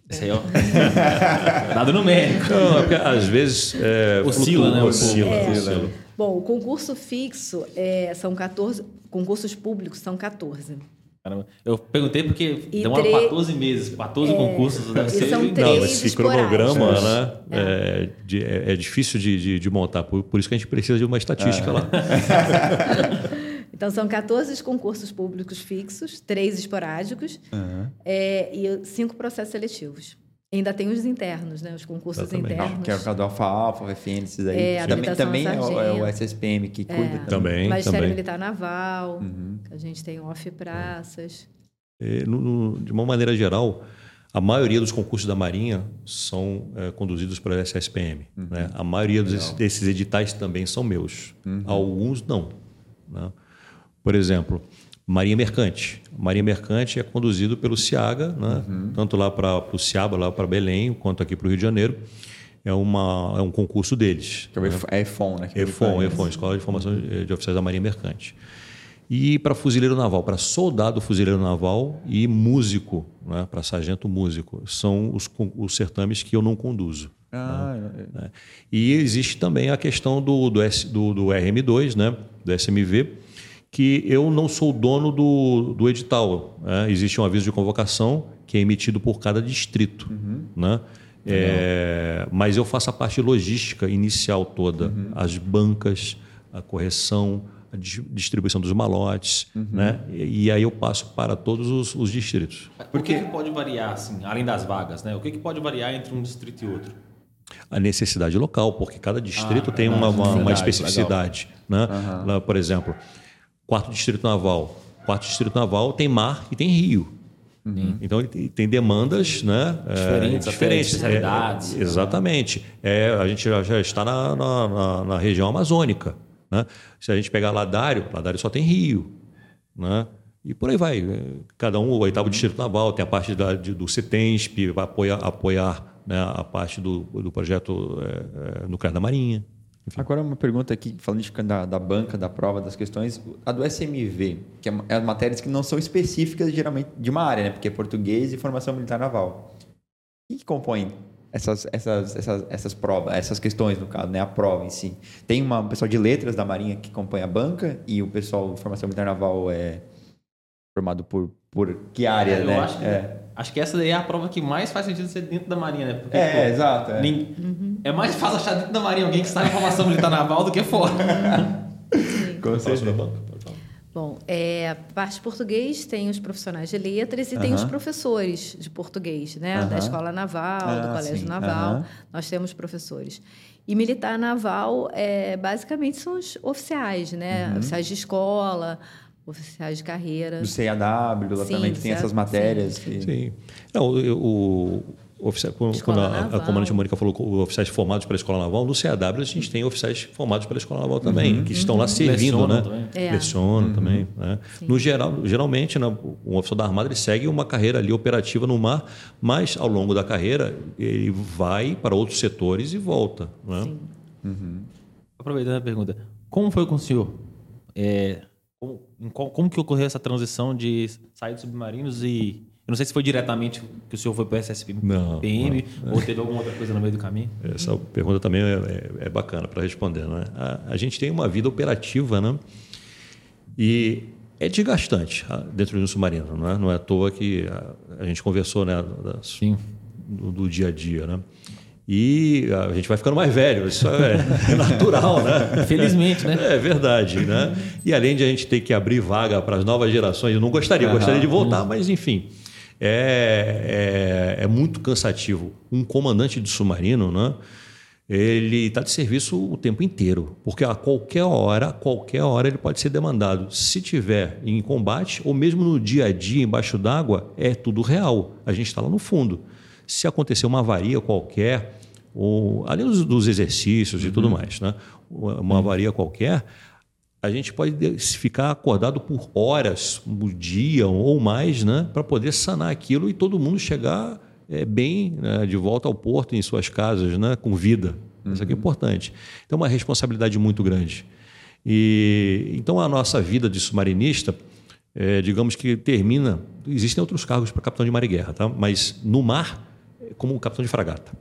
Isso aí, ó. Dado numérico. Não, é porque às vezes. É, oscila, né? Oscila, é. oscila. Bom, o concurso fixo é, são 14. Concursos públicos são 14. Caramba. Eu perguntei porque e demora tre... 14 meses, 14 é, concursos, deve ser. São três Não, esse cronograma né, é. É, de, é, é, difícil de, de, de montar, por, por, isso que a gente precisa de uma estatística lá. então, são 14 concursos públicos fixos, três esporádicos uhum. e cinco processos seletivos. Ainda tem os internos, né? Os concursos Exatamente. internos. Que é o caso do Alfa-Alfa, refém, esses aí. É, também também é o, é o, SSPM que cuida. É, também. Magistério também. Militar Naval, uhum. a gente tem off-praças. É, no, no, de uma maneira geral, a maioria dos concursos da Marinha são é, conduzidos pela SSPM. Uhum. Né? A maioria dos, desses editais também são meus. Uhum. Alguns não. Né? Por exemplo, Marinha Mercante. Marinha Mercante é conduzido pelo Ciaga, né? Uhum. tanto lá para o Ciaba, lá para Belém, quanto aqui para o Rio de Janeiro. É, uma, é um concurso deles. Que é, né? é EFON, né? EFON, EFON, Escola de Formação de Oficiais da Marinha Mercante. E para fuzileiro naval, para soldado fuzileiro naval e músico, né? para sargento músico. São os, os certames que eu não conduzo. Ah, né? é. E existe também a questão do, do, S, do, do RM2, né? do SMV, que eu não sou dono do, do edital. Né? Existe um aviso de convocação que é emitido por cada distrito. Uhum. Né? É, mas eu faço a parte logística inicial toda, uhum. as bancas, a correção, a distribuição dos malotes, uhum. né? E, e, aí eu passo para todos os, os distritos. Por que, que, pode variar, assim, além das vagas, né? O que, que pode variar entre um distrito e outro? A necessidade local, porque cada distrito ah, tem uma, uma, uma especificidade. Né? Lá, por exemplo, Quarto Distrito Naval. Quarto Distrito Naval tem mar e tem rio. Uhum. Então ele tem demandas né, diferentes, é, diferentes. É, exatamente. É, a gente já, já está na, na, na, região amazônica. Né? Se a gente pegar Ladário, Ladário só tem rio. Né? E por aí vai. Cada um, o oitavo distrito naval, tem a parte da, de, do CETENSP, vai apoiar, apoiar né, a parte do, do projeto é, é, nuclear da Marinha. Enfim. Agora uma pergunta aqui, falando de, da, da, banca, da prova, das questões, a do SMV, que é, é matérias que não são específicas geralmente de uma área, né? Porque é português e formação militar naval. O que, que compõe essas, essas, essas, essas provas, essas questões, no caso, né? A prova em si. Tem uma, um pessoal de letras da Marinha que compõe a banca e o pessoal de formação militar naval é formado por, por que área, é, né? Acho que, é. Acho que essa daí é a prova que mais faz sentido ser dentro da Marinha, né? Porque, é, pô, exato. É. Nem, uhum. é mais fácil achar dentro da Marinha alguém que está em formação militar naval do que fora. Com certeza. Bom, é, a parte português tem os profissionais de letras e tem os professores de português, né? Da Escola Naval, ah, do Colégio sim. Naval. Nós temos professores. E militar naval, é, basicamente, são os oficiais, né? Uhum. Oficiais de escola, oficiais de carreira. Do CAW, lá Sim, também que tem essas matérias. que- Sim. Não, eu- o, oficial, quando, a, a comandante Mônica falou com oficiais formados pela Escola Naval, no CAW a gente tem oficiais formados pela Escola Naval também, que estão lá servindo, Lecionam né? também. É. Lecionam também. Né? No geral, geralmente, né, um oficial da Armada ele segue uma carreira ali operativa no mar, mas ao longo da carreira ele vai para outros setores e volta. Né? Sim. Aproveitando a pergunta, como foi com o senhor? É, como, como que ocorreu essa transição de sair dos submarinos e... Eu não sei se foi diretamente que o senhor foi para o SSPM Não, ou teve alguma outra coisa no meio do caminho? Essa pergunta também é, é- é bacana para responder. Né? A, a gente tem uma vida operativa né? e é desgastante ah, dentro de um submarino. Não é, não é à toa que a, a gente conversou né, das- Sim. do, do dia a dia. Né? E a gente vai ficando mais velho, isso é, natural, né? Felizmente, né? É verdade, né? E além de a gente ter que abrir vaga para as novas gerações, eu não gostaria, eu gostaria de voltar, mas enfim, é, é, é muito cansativo. Um comandante de submarino, né? Ele está de serviço o tempo inteiro, porque a qualquer hora, a qualquer hora ele pode ser demandado. Se tiver em combate ou mesmo no dia a dia embaixo d'água, é tudo real. A gente está lá no fundo. Se acontecer uma avaria qualquer, ou além dos, dos exercícios e tudo mais, né? Uma avaria qualquer, a gente pode de- ficar acordado por horas, um dia ou mais, né, para poder sanar aquilo e todo mundo chegar é, bem né, de volta ao porto em suas casas, né, com vida. Isso aqui é importante. Então, é uma responsabilidade muito grande. E então a nossa vida de submarinista, é, digamos que termina. Existem outros cargos para capitão de mar e guerra, tá? Mas no mar, é como capitão de fragata.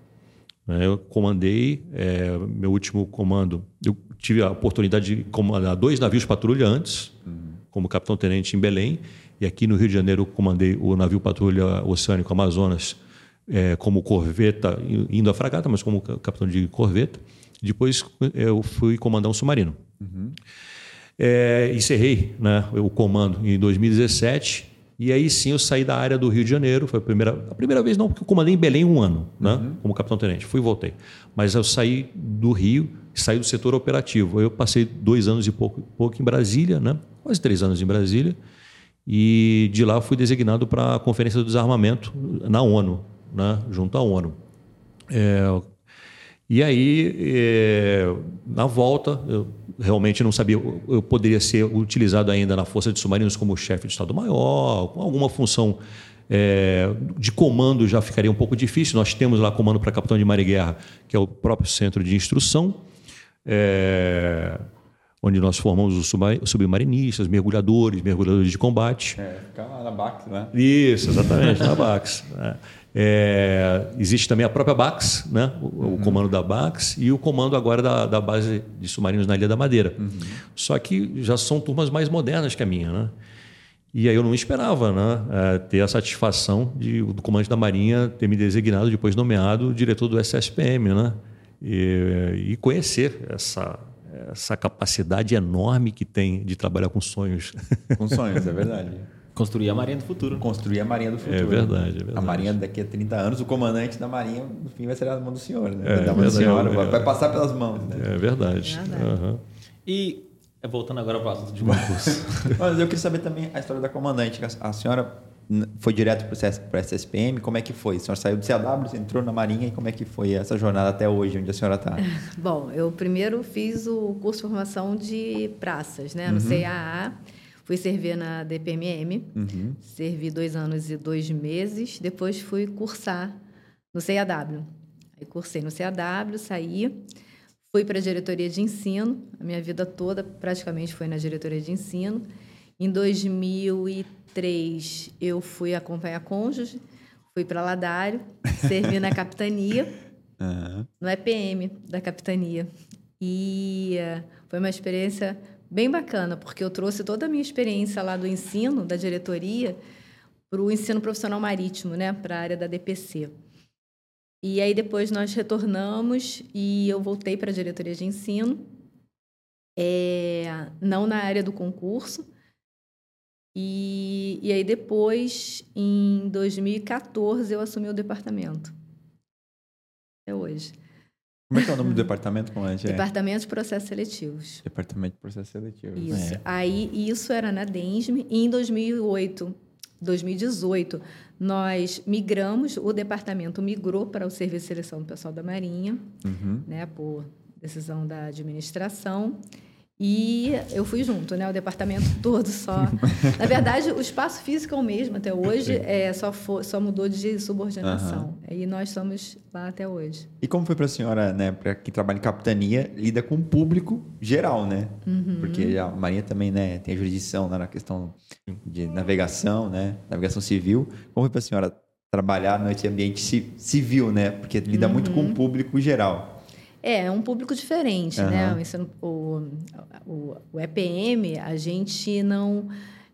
né? Eu comandei, é, meu último comando, eu tive a oportunidade de comandar dois navios patrulha antes, como capitão-tenente em Belém, e aqui no Rio de Janeiro eu comandei o navio patrulha oceânico Amazonas é, como corveta, indo à fragata, mas como ca- capitão de corveta. Depois eu fui comandar um submarino. É, encerrei né, o comando em 2017 e aí sim eu saí da área do Rio de Janeiro. Foi a primeira, a primeira vez não, porque eu comandei em Belém um ano, né, como capitão-tenente. Fui e voltei. Mas eu saí do Rio, saí do setor operativo. Eu passei dois anos e pouco, pouco em Brasília, né, quase três anos em Brasília. E de lá fui designado para a Conferência do Desarmamento na ONU, né, junto à ONU. É, e aí, é, na volta, eu realmente não sabia, eu, poderia ser utilizado ainda na Força de Submarinos como chefe de Estado-Maior, com alguma função é, de comando já ficaria um pouco difícil. Nós temos lá comando para capitão de mar e guerra, que é o próprio centro de instrução, é, onde nós formamos os subma- os submarinistas, mergulhadores, mergulhadores de combate. É, fica lá na BAC, né? Isso, exatamente, na BAX. né? É, existe também a própria BAX, né? o, o comando da BAX e o comando agora da, da base de submarinos na Ilha da Madeira. Só que já são turmas mais modernas que a minha. Né? E aí eu não esperava né? é, ter a satisfação de, do comandante da Marinha ter me designado, depois nomeado diretor do SSPM. Né? E, e conhecer essa, essa capacidade enorme que tem de trabalhar com sonhos. Com sonhos, é verdade. Construir a Marinha do Futuro. Construir a Marinha do Futuro. É verdade, é verdade. A Marinha daqui a 30 anos, o comandante da Marinha, no fim, vai ser na mão do senhor, né? É, da mão do verdade, senhor, é. vai, vai passar pelas mãos, né? É verdade. Verdade. Aham. E é, voltando agora para o assunto de concurso. Mas eu queria saber também a história da comandante. A senhora foi direto para o SSPM, como é que foi? A senhora saiu do CAW, você entrou na Marinha e como é que foi essa jornada até hoje, onde a senhora está? Bom, eu primeiro fiz o curso de formação de praças, né? No CAA. Fui servir na DPMM. Servi dois anos e dois meses. Depois fui cursar no CAW. Aí cursei no CAW, saí. Fui para a diretoria de ensino. A minha vida toda praticamente foi na diretoria de ensino. Em 2003, eu fui acompanhar cônjuge. Fui para Ladário. Servi na capitania no EPM da capitania. E eh, foi uma experiência bem bacana, porque eu trouxe toda a minha experiência lá do ensino, da diretoria, para o ensino profissional marítimo, né, para a área da DPC. E aí depois nós retornamos e eu voltei para a diretoria de ensino, é, não na área do concurso. E, e aí depois, em 2014, eu assumi o departamento. Até hoje. Como é que é o nome do departamento? Como é? Departamento de Processos Seletivos. Departamento de Processos Seletivos. Isso. É. Aí, isso era na DENSM. E em 2008, 2018, nós migramos, o departamento migrou para o Serviço de Seleção do Pessoal da Marinha, uhum. né, por decisão da administração. E eu fui junto, né? O departamento todo só. Na verdade, o espaço físico é o mesmo até hoje, é, só, for, só mudou de subordinação. Uhum. E nós estamos lá até hoje. E como foi para a senhora, né, para quem trabalha em capitania, lida com o público geral, né? Uhum. Porque a Marinha também né, tem a jurisdição né, na questão de navegação, né? Navegação civil. Como foi para a senhora trabalhar no ambiente civil, né? Porque lida uhum. muito com o uhum. público geral. É, é um público diferente, uhum. né? O, o, o, EPM, a gente não,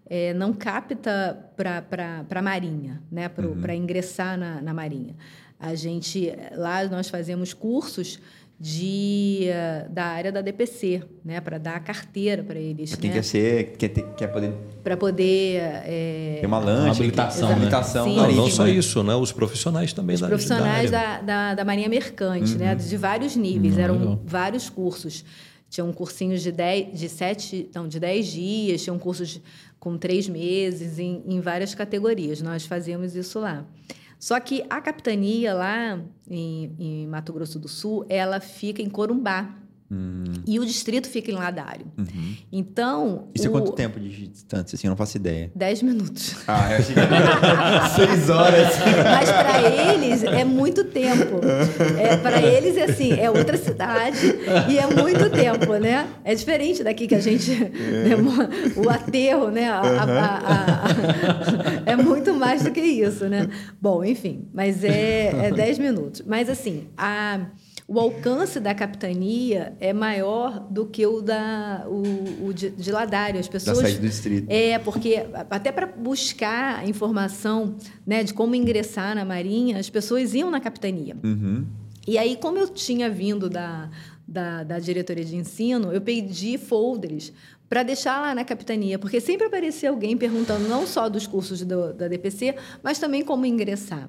é, não capta para a Marinha, né? Para uhum. ingressar na, na Marinha. A gente, lá nós fazemos cursos de, da área da DPC, né, para dar a carteira para eles. Quem né? quer ser, quer, ter, quer poder. Para poder. É... Ter uma lanche, uma habilitação. Né? habilitação Sim, não, não só isso, né? Os profissionais também Os da profissionais da, da, da, da, Marinha Mercante, né? uhum. né? De vários níveis, uhum. eram vários cursos. Tinham cursinhos de 10, de sete, não, de 10 dias, tinham cursos com três meses, em, em várias categorias. Nós fazíamos isso lá. Só que a capitania lá em, em Mato Grosso do Sul, ela fica em Corumbá. Hum. E o distrito fica em Ladário. Uhum. Então. Isso é o... é quanto tempo de distância? Assim, eu não faço ideia. Dez minutos. Ah, eu achei que era seis horas. Mas para eles é muito tempo. É, para eles é assim, é outra cidade e é muito tempo, né? É diferente daqui que a gente. É. Né, o aterro, né? A, uhum. a, a, é muito mais do que isso, né? Bom, enfim, mas é, é dez minutos. Mas assim, a o alcance da capitania é maior do que o da o, o de, de Ladário. As pessoas da saída do distrito. É porque até para buscar informação, né, de como ingressar na Marinha, as pessoas iam na capitania. Uhum. E aí, como eu tinha vindo da, da, da diretoria de ensino, eu pedi folders para deixar lá na capitania, porque sempre aparecia alguém perguntando não só dos cursos do, da DPC, mas também como ingressar.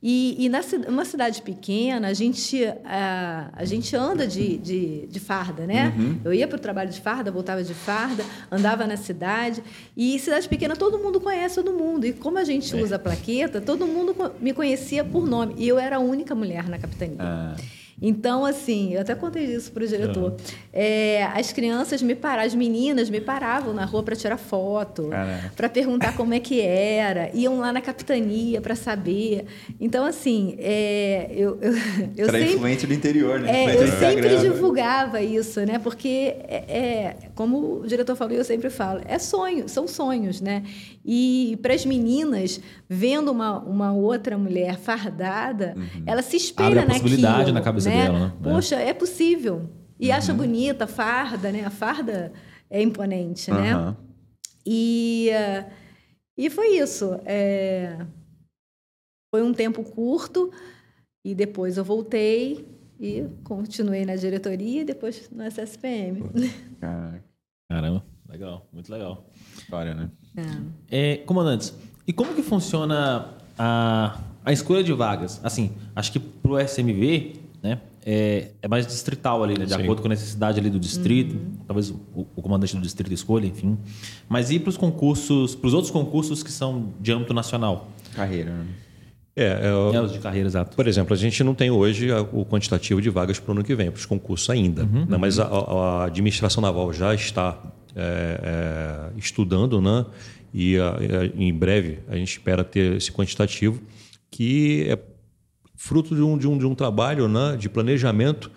E, e na uma cidade pequena, a gente, a, a gente anda de, de, de farda, né? Uhum. Eu ia para o trabalho de farda, voltava de farda, andava na cidade. E cidade pequena, todo mundo conhece todo mundo. E como a gente é. usa plaqueta, todo mundo me conhecia por nome. E eu era a única mulher na capitania. Ah. Então, assim, eu até contei isso para o diretor. É, as crianças me paravam, as meninas me paravam na rua para tirar foto, para perguntar como é que era, iam lá na capitania para saber. Então, assim, é, eu, eu, eu era sempre, influente do interior, né? É, eu sempre divulgava isso, né? Porque, é, é, como o diretor falou, eu sempre falo, é sonho, são sonhos, né? E para as meninas, vendo uma, uma outra mulher fardada, uhum. ela se espelha Abre a possibilidade na cabeça né? dela, né? Poxa, é possível. E uhum. acha bonita, farda, né? A farda é imponente, uhum. né? E, e foi isso. É... Foi um tempo curto e depois eu voltei e continuei na diretoria e depois no SSPM. Caramba, legal, muito legal. História, né? É. É, comandantes, e como que funciona a, a escolha de vagas? Assim, acho que para o SMV, né, é, é, mais distrital ali, né, de Sim. acordo com a necessidade ali do distrito. Uhum. Talvez o, o, comandante do distrito escolha, enfim. Mas e para os concursos, para os outros concursos que são de âmbito nacional? Carreira, né? É, é, é, os de carreira, exato. Por exemplo, a gente não tem hoje o quantitativo de vagas para o ano que vem, para os concursos ainda. Uhum, né? Mas a, a, administração naval já está é, é, estudando, né? e a, em breve a gente espera ter esse quantitativo, que é fruto de um, de um, de um trabalho né? de planejamento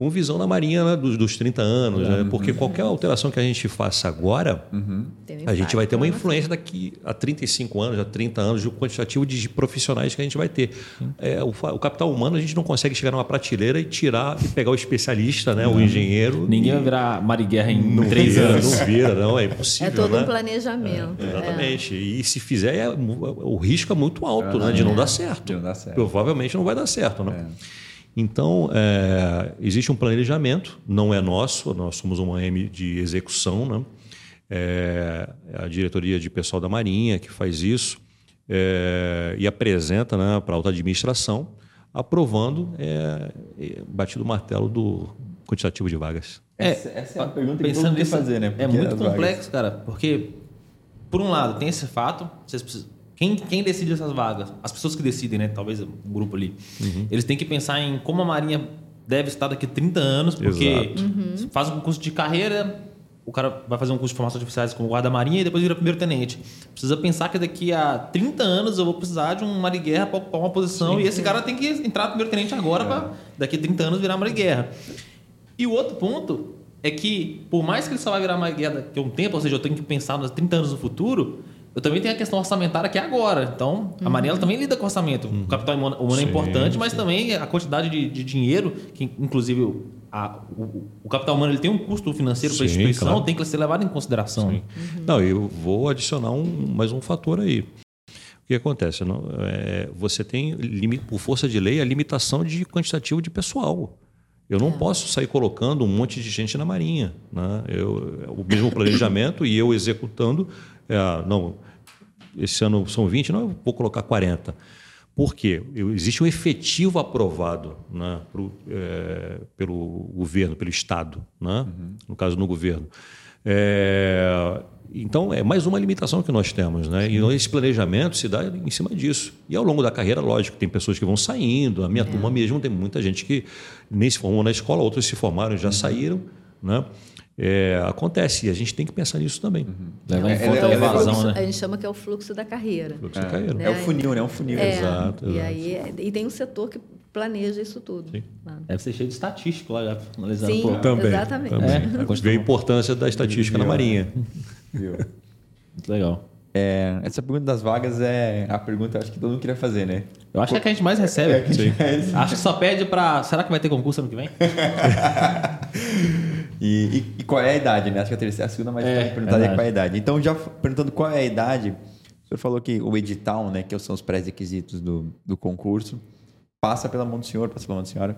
com visão na Marinha né, dos, dos 30 anos, né? porque qualquer alteração que a gente faça agora, uhum. a gente vai ter uma influência daqui a 35 anos, a 30 anos, do quantitativo de profissionais que a gente vai ter. É, o, o, capital humano, a gente não consegue chegar numa prateleira e tirar e pegar o especialista, né, o engenheiro. Ninguém e... vai virar Mariguerra em não três vira, anos. Não vira, não, é impossível. É todo né? um planejamento. É, exatamente. É. E se fizer, é, o risco é muito alto né, de não dar certo. De não dar certo. Provavelmente não vai dar certo. Né? É. Então, é, existe um planejamento, não é nosso, nós somos uma M de execução, né? É, é a diretoria de pessoal da Marinha que faz isso é, e apresenta né, para a alta administração. aprovando é, é, batido o martelo do quantitativo de vagas. Essa, essa é a pergunta que todo mundo fazer, né? É Porque muito as vagas- complexo, cara, porque, por um lado, tem esse fato, vocês precisam- quem, quem decide essas vagas? As pessoas que decidem, né? Talvez o grupo ali. Uhum. Eles têm que pensar em como a Marinha deve estar daqui a 30 anos, porque faz um curso de carreira, o cara vai fazer um curso de formação de oficiais como guarda-marinha e depois vira primeiro-tenente. Precisa pensar que daqui a 30 anos eu vou precisar de um mariguerra para ocupar uma posição e esse cara tem que entrar primeiro-tenente agora para daqui a 30 anos virar mariguerra. E o outro ponto é que, por mais que ele só vai virar mariguerra daqui a um tempo, ou seja, eu tenho que pensar nos 30 anos no futuro, eu também tenho a questão orçamentária que é agora. Então, a Marinha ela também lida com orçamento. O capital humano, é Sim, importante, mas também a quantidade de, de dinheiro, que inclusive o, a- o- o capital humano ele tem um custo financeiro para a Sim, instituição, claro. tem que ser levado em consideração. Sim. Não, eu vou adicionar um, mais um fator aí. O que acontece? Não, é, você tem, por força de lei, a limitação de quantitativo de pessoal. Eu não posso sair colocando um monte de gente na Marinha. Né? Eu, o mesmo planejamento e eu executando. É, não, esse ano são 20, não, eu vou colocar 40. Por quê? Existe um efetivo aprovado né, pro, é, pelo governo, pelo Estado, né? no caso, no governo. É, então, é mais uma limitação que nós temos. Né? E esse planejamento se dá em cima disso. E ao longo da carreira, lógico, tem pessoas que vão saindo. A minha turma mesmo tem muita gente que nem se formou na escola, outros se formaram e já saíram. Né? É, acontece, e a gente tem que pensar nisso também. Levar em É, conta é, a é, evasão, né? A gente chama que é o fluxo da carreira. Fluxo de carreira. né? É o funil, né? É um funil. É, Exato, E, exato. aí, é- e tem um setor que planeja isso tudo. Sim. Deve ser cheio de estatístico lá, já analisando. Sim, pô. exatamente. também. É, Vê a importância da estatística na Marinha. Viu? Muito legal. É, essa pergunta das vagas é a pergunta acho que todo mundo queria fazer, né? Eu acho que é a que a gente mais recebe. É, que gente Acho que só pede pra. Será que vai ter concurso ano que vem? E, e- e qual é a idade, né? Acho que a terceira, a segunda mais É, perguntada é qual é a idade. Então, já perguntando qual é a idade, o senhor falou que o edital, né, que são os pré-requisitos do, do concurso, passa pela mão do senhor, passa pela mão da senhora.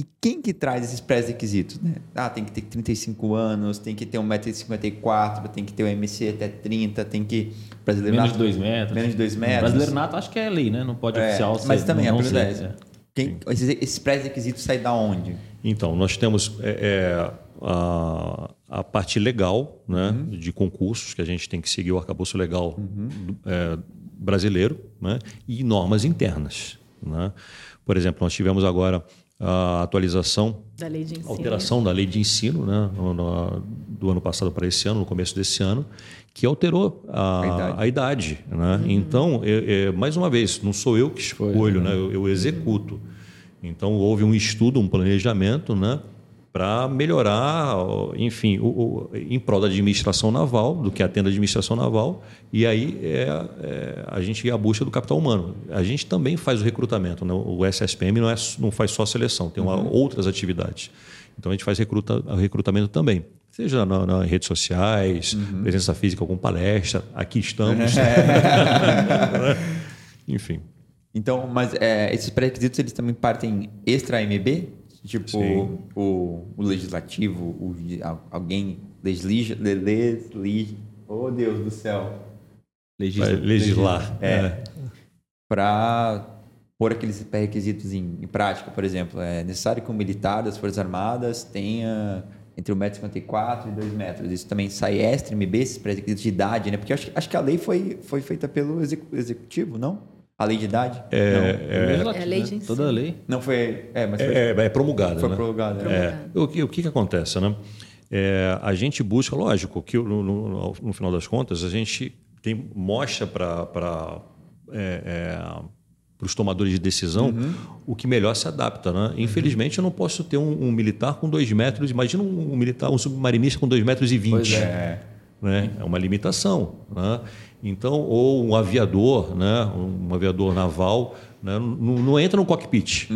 E quem que traz esses pré-requisitos, né? Ah, tem que ter 35 anos, tem que ter 1,54m, tem que ter o MC até 30, tem que... Brasileiro Menos de nato- 2 metros. Menos de 2 metros. Brasileiro nato acho que é lei, né? Não pode É, oficial ser. mas também, a não pergunta ser, é. Quem, esses, esses pré-requisitos saem da onde? Então, nós temos é, é, a, a parte legal né, de concursos, que a gente tem que seguir o arcabouço legal do- é, brasileiro, né, e normas internas. Né? Por exemplo, nós tivemos agora a atualização, Da lei de ensino. alteração da lei de ensino né, no- no- do ano passado para esse ano, no começo desse ano, que alterou a, A idade. a idade. né? Então, é- é, mais uma vez, não sou eu que escolho, né? eu, eu executo. Então, houve um estudo, um planejamento né? Para melhorar, enfim, o, o- em prol da administração naval, do que atende a administração naval, e aí é, é, a gente ia à busca do capital humano. A gente também faz o recrutamento, né? o SSPM não, é, não faz só seleção, tem uma- outras atividades. Então a gente faz recruta, recrutamento também. Seja na- nas redes sociais, presença física com palestra, aqui estamos. Enfim. Então, mas é, esses pré-requisitos eles também partem extra MB? Tipo, Sim. o, o legislativo, o, al- alguém legisla, le- lesli, oh Deus do céu, Vai legislar. É. para pôr aqueles pré-requisitos em, em prática, por exemplo, é necessário que um militar das Forças Armadas tenha entre 1,54m e 2 metros. Isso também sai extra MB, esses pré-requisitos de idade, né? Porque acho, acho que a lei foi, foi feita pelo execu- executivo, não? A lei de idade? É, É a lei de ensino. Toda a lei. Não foi. É, mas foi, É, é promulgada. foi né? prorrogada. né? É, o, que, o que que acontece, né? É, a gente busca, lógico, que no, no- no final das contas a gente tem mostra para é, é, os tomadores de decisão o que melhor se adapta, né? Infelizmente eu não posso ter um, um militar com dois metros. Imagina um, um militar, um submarinista com dois metros e vinte. É. né? É uma limitação, né? Então, ou um aviador, né? Um aviador naval, né? não, não entra no cockpit.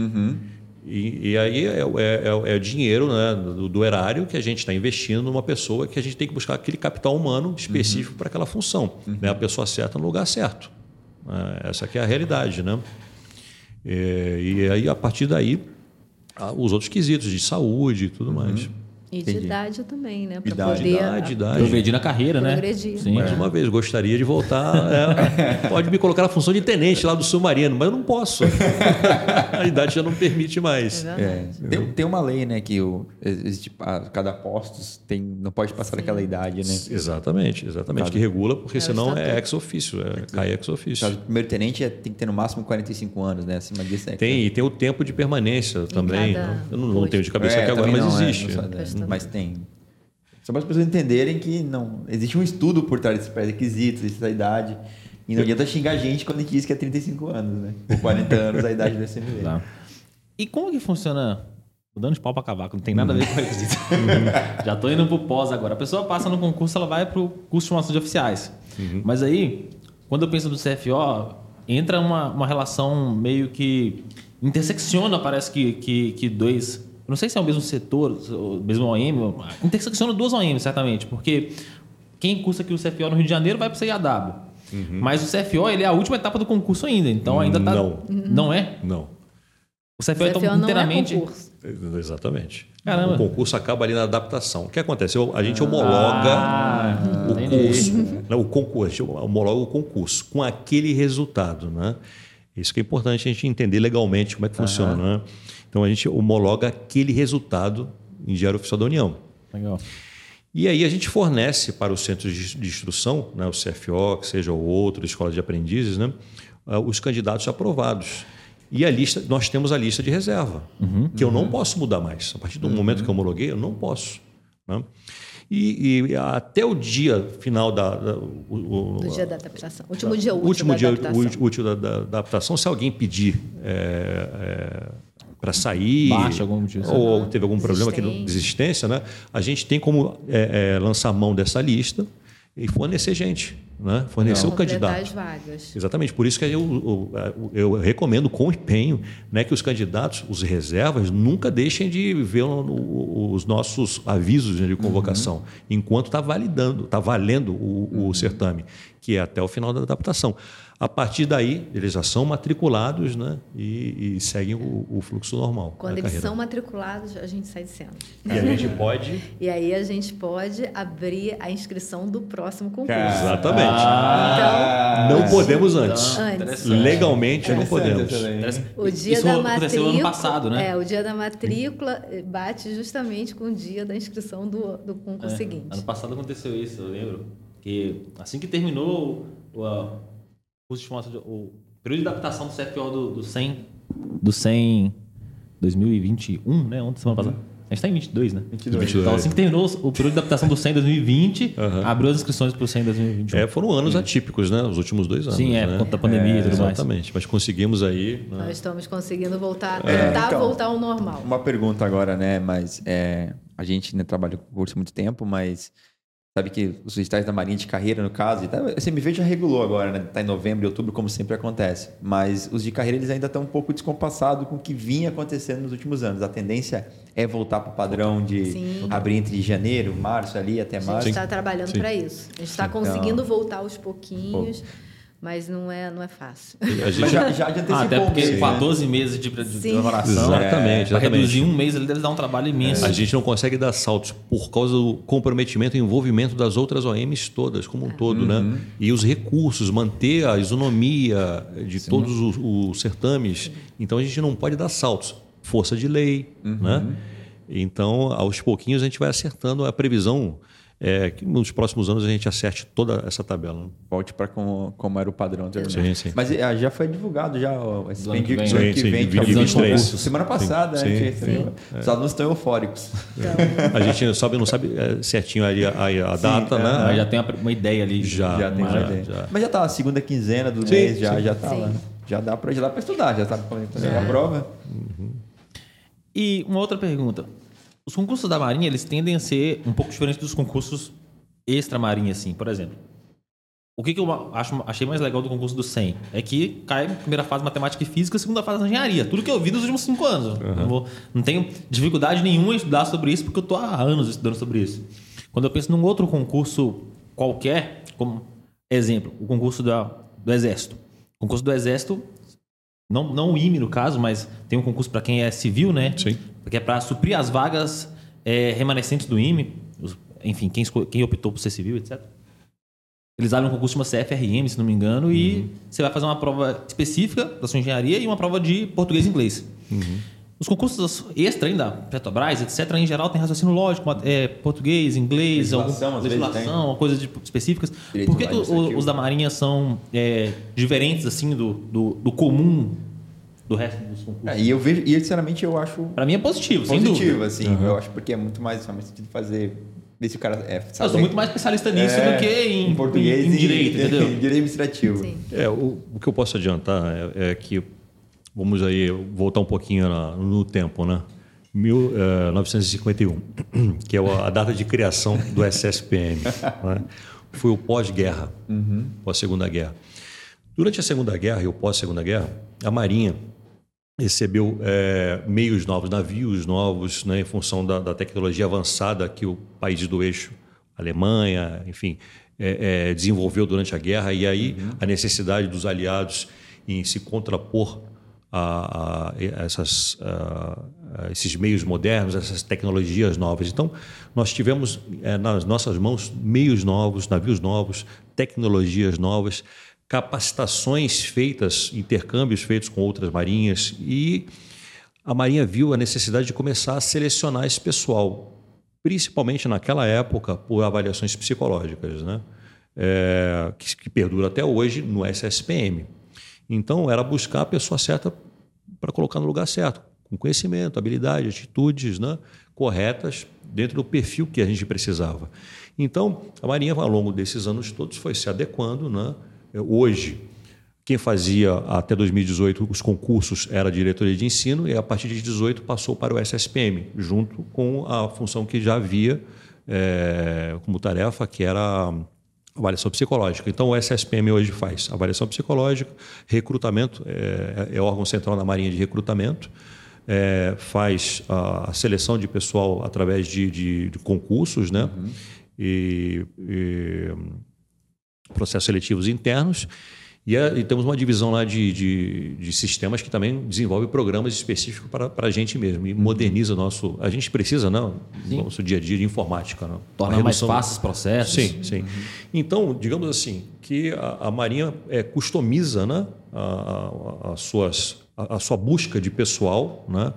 E, e aí é, é, é, é dinheiro né? do, do erário que a gente está investindo numa pessoa que a gente tem que buscar aquele capital humano específico para aquela função, né? A pessoa certa no lugar certo. né? Essa que é a realidade, né? É, e aí a partir daí os outros quesitos de saúde e tudo mais. E de Entendi. idade também, né? Para Idade, poder idade, idade. Progredir na carreira, né? Progredir. Sim. Mais uma vez, gostaria de voltar. é, pode me colocar na função de tenente lá do submarino, mas eu não posso. A idade já não permite mais. É. É, tem, tem uma lei, né, que o, existe, cada postos tem, não pode passar daquela idade, né? Exatamente, exatamente. Caso- Que regula, porque É senão é estatuto. ex ofício, é, cai ex ofício. caso, o primeiro tenente é- tem que ter no máximo 45 anos, né? Acima disso é Tem, e tem o tempo de permanência também. cada Eu não, não posto. tenho de cabeça É, aqui agora, mas não, é, existe. Mas tem. Só para as pessoas entenderem que não existe um estudo por trás desses pré-requisitos, essa idade. E não adianta xingar a gente quando a gente diz que é 35 anos, né? Ou 40 anos a idade do SMV. Tá. E como que funciona? Tô dando de pau pra cavaco, não tem nada a ver com requisito. Já tô indo pro pós agora. A pessoa passa no concurso, ela vai pro curso de formação de oficiais. Mas aí, quando eu penso no CFO, entra uma, uma relação meio que intersecciona, parece que, que, que dois. Eu Não sei se é o mesmo setor, o mesmo OM, intersecciona duas OM, certamente, porque quem cursa aqui o CFO no Rio de Janeiro vai para o CIAW. Mas o CFO ele é a última etapa do concurso ainda, então ainda tá. Não. Não é? Não. O CFO, CFO então não é inteiramente. concurso. Exatamente. Caramba. O concurso acaba ali na adaptação. O que acontece? A gente homologa Ah, o curso, né? o concurso, a gente homologa o concurso com aquele resultado, né? Isso que é importante a gente entender legalmente como é que funciona, né? Então a gente homologa aquele resultado em Diário Oficial da União. Legal. E aí a gente fornece para os centros de instrução, né, o CFO, que seja o outro, escola de aprendizes, né, ah, os candidatos aprovados. E a lista, nós temos a lista de reserva, que eu não posso mudar mais. A partir do momento que eu homologuei, eu não posso. né? E, e até o dia final da, da- o- o- Do dia da adaptação. Último dia útil último da dia adaptação. útil- útil da, da- da adaptação, se alguém pedir para sair, Baixa algum motivo. ou teve algum problema aqui de desistência, né? a gente tem como é, é, lançar mão dessa lista e fornecer gente, né? fornecer o Completar candidato. as vagas. Exatamente, por isso que eu, eu, eu recomendo com empenho né, que os candidatos, os reservas, nunca deixem de ver o- o- os nossos avisos né, de convocação, enquanto está validando, está valendo o, o certame, que é até o final da adaptação. A partir daí, eles já são matriculados né, e, e seguem o, o fluxo normal Quando eles carreira. são matriculados, a gente sai de cena. E a gente pode... E aí a gente pode abrir a inscrição do próximo concurso. Exatamente. Ah, não podemos antes. Antes. Legalmente não podemos. O dia Isso da aconteceu matrícula. ano passado, né? É, o dia da matrícula bate justamente com o dia da inscrição do, do concurso É, seguinte. Ano passado aconteceu isso, eu lembro. Que assim que terminou o curso de formação de- o período de adaptação do CFO do, do 100, do 100 2021, né? Ontem, semana passada. A gente está em 22, né? 22. Então, assim que terminou o período de adaptação do 100 2020, Aham. abriu as inscrições para o 100 2021. É, foram anos atípicos, né? Os últimos dois anos. Sim, é, né? por conta da pandemia e tudo mais. Exatamente, mas conseguimos aí. né? Nós estamos conseguindo voltar, É, tentar então, voltar ao normal. Uma pergunta agora, né? Mas é, a gente né, trabalha com curso há muito tempo, mas sabe que os editais da Marinha de Carreira, no caso, e tá, a CMV já regulou agora, né? Está em novembro e outubro, como sempre acontece. Mas os de carreira eles ainda estão um pouco descompassados com o que vinha acontecendo nos últimos anos. A tendência é voltar para o padrão de Sim. abrir entre janeiro, março ali até A gente março. está trabalhando para isso. A gente está conseguindo voltar aos pouquinhos, mas não é, não é fácil. A gente já, já, já antecipou Ah, até porque né? 14 meses de, Sim. preparação. Exatamente, Para reduzir um mês, ele deve dar um trabalho imenso. A gente não consegue dar saltos por causa do comprometimento e envolvimento das outras OMs todas, como um todo, né? E os recursos, manter a isonomia de todos os, os certames. Então a gente não pode dar saltos. Força de lei, né? Então, aos pouquinhos, a gente vai acertando a previsão é que nos próximos anos a gente acerte toda essa tabela. né? Volte para como, como era o padrão anteriormente. Sim, sim. Mas ah, já foi divulgado já esse ano que vem, né? que Sim, vem, sim, que é o 2023. concurso. Semana passada, Sim, né? sim, sim. Os alunos estão eufóricos. A gente sabe, não sabe é, certinho ali a, a- a data, é. né? Mas já tem uma, uma ideia ali. Já. já tem mas uma já- ideia. já. Mas já tá a segunda quinzena do Sim, mês, já, sim. já tá Sim. lá. Já dá para estudar, já sabe quando fazer a prova. E uma outra pergunta. Os concursos da Marinha, eles tendem a ser um pouco diferentes dos concursos extra-marinha, assim. Por exemplo, o que, que eu acho, achei mais legal do concurso do 100 é que cai primeira fase matemática e física, segunda fase engenharia. Tudo que eu vi nos últimos cinco anos. Não, vou- não tenho dificuldade nenhuma em estudar sobre isso, porque eu estou há anos estudando sobre isso. Quando eu penso num outro concurso qualquer, como exemplo, o concurso da, do Exército. O concurso do Exército não, não o IME no caso, mas tem um concurso para quem é civil, né? Sim. Que é para suprir as vagas é, remanescentes do IME, os- enfim, quem, quem optou por ser civil, etc. Eles abrem um concurso chama CFRM, se não me engano, e você vai fazer uma prova específica da sua engenharia e uma prova de português e inglês. Os concursos extra ainda, Petrobras, etc., em geral, tem raciocínio lógico, é, português, inglês, Legislação, algum, coisas de- específicas. Direito Por que, que o- administrativo. os da Marinha são é, diferentes assim do, do, do comum do resto dos concursos? É, e eu vejo, e sinceramente eu acho Pra mim é positivo, sem positivo, dúvida. assim. Eu acho porque é muito mais realmente sentido fazer. Ver se o cara é. Eu sou muito mais especialista nisso É, do que em, português em, em e- direito, entendeu? em direito administrativo. Sim. É, o, o que eu posso adiantar é, é que vamos aí voltar um pouquinho na- no tempo, né? 1951, que é a data de criação do SSPM. né? Foi o pós-guerra, pós-segunda guerra. Durante a Segunda Guerra e o pós-Segunda Guerra, a Marinha recebeu é, meios novos, navios novos, né, em função da, da tecnologia avançada que o país do eixo, Alemanha, enfim, é, é, desenvolveu durante a guerra, e aí a necessidade dos aliados em se contrapor a, a essas, a- esses meios modernos, essas tecnologias novas. Então, nós tivemos nas nossas mãos meios novos, navios novos, tecnologias novas, capacitações feitas, intercâmbios feitos com outras marinhas e a Marinha viu a necessidade de começar a selecionar esse pessoal, principalmente naquela época por avaliações psicológicas, né? É, que, que perdura até hoje no SSPM. Então era buscar a pessoa certa para colocar no lugar certo, com conhecimento, habilidade, atitudes né, corretas dentro do perfil que a gente precisava. Então a Marinha ao longo desses anos todos foi se adequando, né? Hoje quem fazia até 2018 os concursos era a diretoria de ensino e a partir de 18 passou para o SSPM, junto com a função que já havia eh, como tarefa, que era avaliação psicológica. Então o SSPM hoje faz avaliação psicológica, recrutamento, é, é órgão central na Marinha de recrutamento, eh, faz a, seleção de pessoal através de, de- de concursos, né? E- e processos seletivos internos. E, é- e temos uma divisão lá de, de, de sistemas que também desenvolve programas específicos para, para a gente mesmo e moderniza o nosso. A gente precisa, não? Nosso dia a dia de informática. Não? Tornar A mais redução- fáceis os processos. Sim, sim. Então, digamos assim, que a, a Marinha é, customiza né, a, a- as suas, a, a sua busca de pessoal né,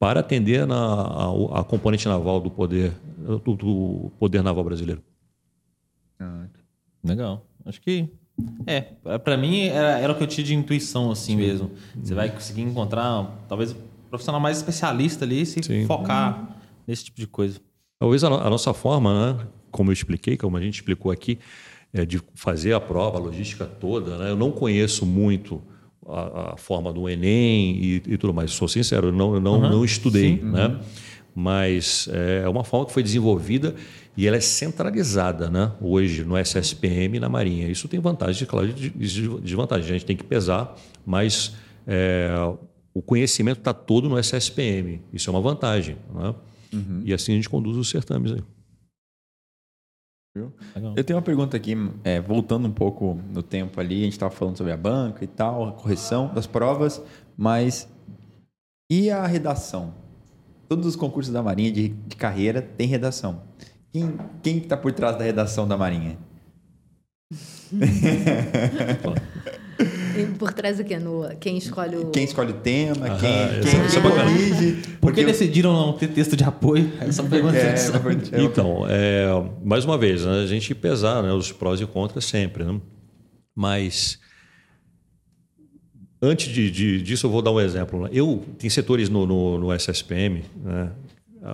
para atender na, a, a componente naval do poder, do, do poder naval brasileiro. Legal. Acho que. É, pra mim era, era o que eu tinha de intuição, assim mesmo. Você vai conseguir encontrar, talvez, um profissional mais especialista ali se Sim. focar nesse tipo de coisa. Talvez a, no- a nossa forma, né, como eu expliquei, como a gente explicou aqui, é de fazer a prova, a logística toda. Né? Eu não conheço muito a, a forma do Enem e, e tudo mais. Sou sincero, eu não, eu não, não estudei. Né? Mas é uma forma que foi desenvolvida e ela é centralizada né? hoje no SSPM e na Marinha. Isso tem vantagem, claro, e de- de- desvantagem. A gente tem que pesar, mas é, o conhecimento está todo no SSPM. Isso é uma vantagem. Né? E assim a gente conduz os certames aí. Eu tenho uma pergunta aqui, é, voltando um pouco no tempo ali, a gente estava falando sobre a banca e tal, a correção das provas, mas e a redação? Todos os concursos da Marinha de, de carreira têm redação. Quem quem está por trás da redação da Marinha? E por trás do quê? No, quem escolhe o. Quem escolhe o tema? Ah, quem quem, é- é quem bacana. corrige? Por que Porque eu- decidiram não ter texto de apoio? Essa pergunta É, é, é Então, é, mais uma vez, né, a gente pesar né, os prós e contras sempre. Né? Mas, antes de, de- disso, eu vou dar um exemplo. né? Eu, tem setores no, no, no SSPM, né,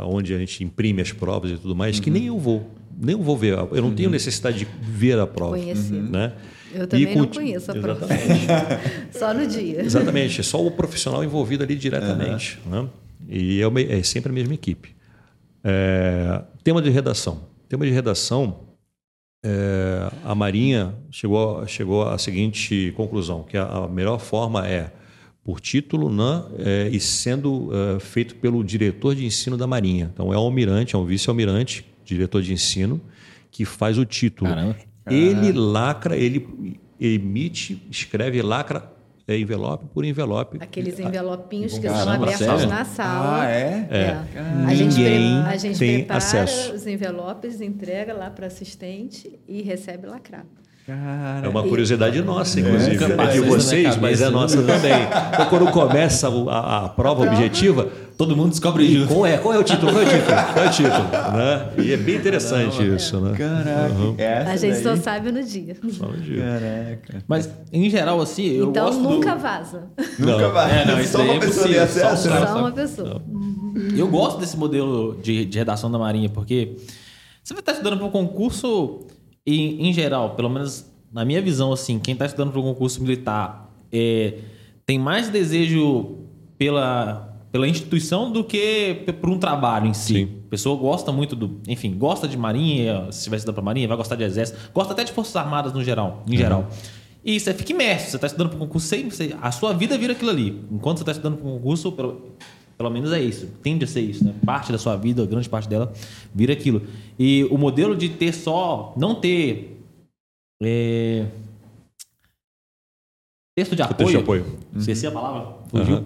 onde a gente imprime as provas e tudo mais, que nem eu vou. Nem eu vou ver. Eu não tenho necessidade de ver a prova. Conhecer. Né? Eu também não conti- conheço a prova. Só no dia. Exatamente, é só o profissional envolvido ali diretamente. Né? E é, é sempre a mesma equipe. É, tema de redação. Tema de redação, é, a Marinha chegou, chegou à seguinte conclusão, que a, a melhor forma é por título né, é, e sendo é, feito pelo diretor de ensino da Marinha. Então é um almirante, é um vice-almirante, diretor de ensino, que faz o título. Caramba. Ele lacra, ele emite, escreve, lacra envelope por envelope. Aqueles envelopinhos que Caramba, são abertos sério? na sala. Ah, é? É. A gente, Ninguém pre- a gente tem prepara acesso. os envelopes, entrega lá para assistente e recebe lacrado. Cara, É uma curiosidade nossa, inclusive, Nunca né, passou de vocês, mas é nossa também. Então, quando começa a, a prova objetiva, Todo mundo descobre e junto. qual é, qual é o título? Qual é o título? Qual é o título? Né? E é bem interessante isso, né? Caraca, essa a gente só daí- sabe no dia. Só um dia. Caraca. Mas, em geral, assim, eu então gosto do- nunca vaza. Nunca vai. É, não, isso Só é impossível, só acesso. um né? Só uma pessoa. Eu gosto desse modelo de, de redação da Marinha, porque você vai estar estudando para um concurso, e, em geral, pelo menos na minha visão, assim, quem está estudando para um concurso militar é, tem mais desejo pela, pela instituição do que por um trabalho em si. Sim. A pessoa gosta muito do. Enfim, gosta de Marinha, se estiver estudando para Marinha, vai gostar de Exército, gosta até de Forças Armadas no geral. Em geral. E você fica imerso, você está estudando para um concurso, você, você- a sua vida vira aquilo ali. Enquanto você está estudando para um concurso, pelo, menos é isso. Tende a ser isso, né? Parte da sua vida, grande parte dela, vira aquilo. E o modelo de ter só. Não ter. é, texto de apoio. Texto de apoio. Esqueci a palavra. Fugiu. Aham.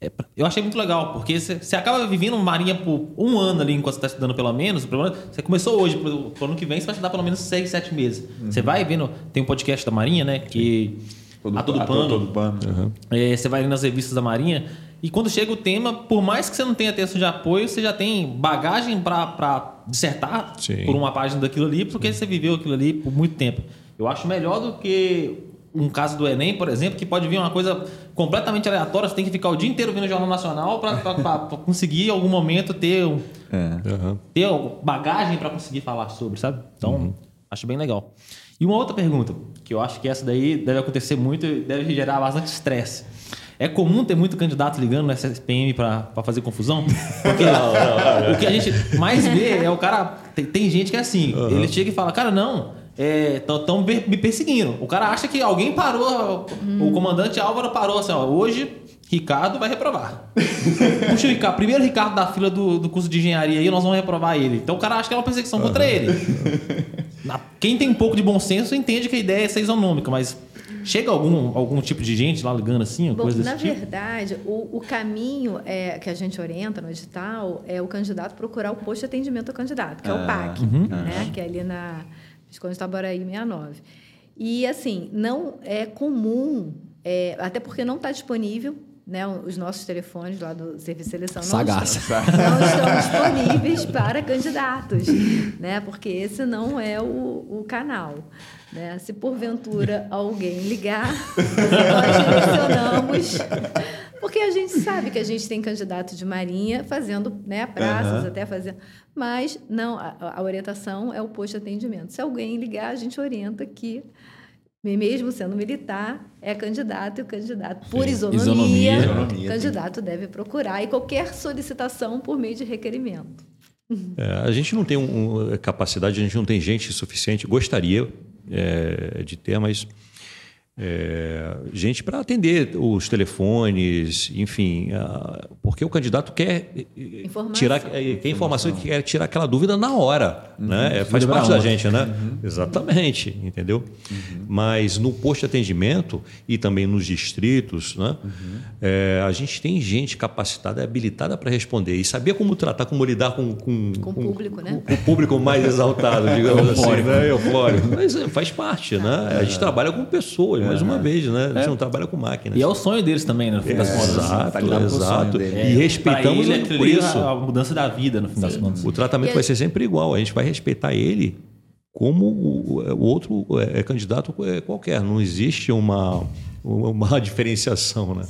É, eu achei muito legal, porque você você acaba vivendo Marinha por um ano ali enquanto você está estudando pelo menos. Você começou hoje, pro, pro ano que vem você vai estudar pelo menos seis, sete meses. Você vai vendo, tem um podcast da Marinha, né? Que. Todo- a todo a pano. todo pano. É, você vai ali nas revistas da Marinha e quando chega o tema, por mais que você não tenha texto de apoio, você já tem bagagem para dissertar Sim. por uma página daquilo ali, porque você viveu aquilo ali por muito tempo. Eu acho melhor do que um caso do Enem, por exemplo, que pode vir uma coisa completamente aleatória, você tem que ficar o dia inteiro vendo o Jornal Nacional para conseguir em algum momento ter, um- É. Ter bagagem para conseguir falar sobre, sabe? Então, acho bem legal. E uma outra pergunta, que eu acho que essa daí deve acontecer muito e deve gerar bastante estresse. É comum ter muito candidato ligando no SPM para fazer confusão? Porque o que a gente mais vê é o cara. Tem, tem gente que é assim, ele chega e fala, cara, não. Estão me perseguindo. O cara acha que alguém parou, o comandante Álvaro parou assim, ó, hoje Ricardo vai reprovar. Puxa o Ricardo, primeiro Ricardo da fila do, do curso de engenharia aí, nós vamos reprovar ele. Então o cara acha que é uma perseguição contra ele. Na- quem tem um pouco de bom senso entende que a ideia é ser isonômica, mas chega algum, algum tipo de gente lá ligando assim, Bom, coisa desse na tipo? verdade, o, o caminho é, que a gente orienta no edital é o candidato procurar o posto de atendimento ao candidato, que é o PAC, né? que é ali na Visconde Itaboraí 69. E, assim, não é comum, é, até porque não está disponível, né? Os nossos telefones lá do Serviço de Seleção não estão, não estão disponíveis para candidatos, né? Porque esse não é o, o canal. Né? Se porventura alguém ligar, nós direcionamos. Porque a gente sabe que a gente tem candidato de marinha fazendo né, praças, até fazendo. Mas não, a, a orientação é o posto de atendimento. Se alguém ligar, a gente orienta que, mesmo sendo militar, é candidato e o candidato, por isonomia, Isonomia. Isonomia, o candidato deve procurar e qualquer solicitação por meio de requerimento. É, a gente não tem um, um, capacidade, a gente não tem gente suficiente. Gostaria é, de ter, mas é, gente para atender os telefones, enfim, a, porque o candidato quer Informação. tirar é, quer informação e quer tirar aquela dúvida na hora, né? É, faz parte da gente, né? Exatamente, entendeu? Mas no posto de atendimento e também nos distritos, né? É, a gente tem gente capacitada, habilitada para responder e saber como tratar, como lidar com com, Com o público, né? com o público mais exaltado, digamos assim, né? Eufórico. Mas é, faz parte, né? A gente trabalha com pessoas, mais uma vez, né? A gente não trabalha com máquinas. E é o sonho deles também, né, no fim das contas. Exato, tá lidando com o sonho exato. dele. E É, respeitamos ele, por é isso. a mudança da vida, no fim das contas. O tratamento E vai ser sempre igual. A gente vai respeitar ele como o, o outro é, candidato é, qualquer. Não existe uma, uma diferenciação, né?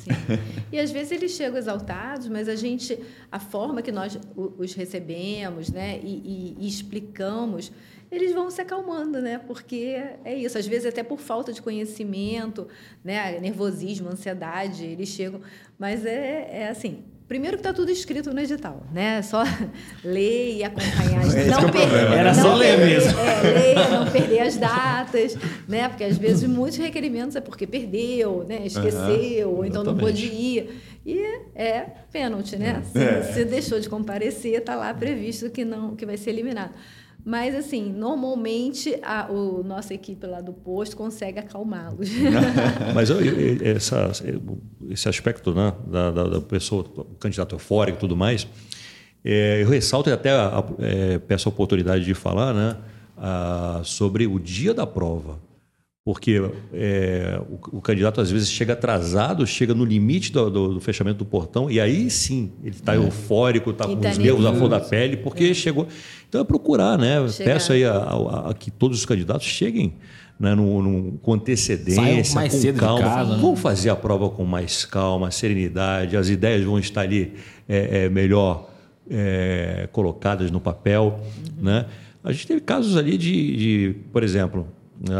E às vezes eles chegam exaltados, mas a gente, a forma que nós os recebemos, né, e, e- e explicamos, eles vão se acalmando, né? Porque é isso. Às vezes até por falta de conhecimento, né, nervosismo, ansiedade, eles chegam. Mas é, é assim. Primeiro que está tudo escrito no edital, né? Só ler e acompanhar. Não que é o per- problema, Era não só ler perder- mesmo. É, leia, não perder as datas, né? Porque às vezes muitos requerimentos é porque perdeu, né? Esqueceu, ou então não pôde ir. E é pênalti, né? Se, se deixou de comparecer, está lá previsto que não que vai ser eliminado. Mas, assim, normalmente a o, nossa equipe lá do posto consegue acalmá-los. Mas eu, eu, essa, esse aspecto né, da, da, da pessoa, o candidato eufórico e tudo mais, é, eu ressalto e até é, peço a oportunidade de falar né, a, sobre o dia da prova. Porque é, o, o, candidato às vezes chega atrasado, chega no limite do, do, do fechamento do portão, e aí sim ele está é. eufórico, está com tá os nervos à flor da pele, porque é. chegou. Então é procurar, né? Chegar. Peço aí a, a, a, que todos os candidatos cheguem né, no, no, com antecedência, mais com cedo calma. Casa, né? Vão fazer a prova com mais calma, serenidade, as ideias vão estar ali é, é melhor é, colocadas no papel. Uhum. Né? A gente teve casos ali de, de por exemplo,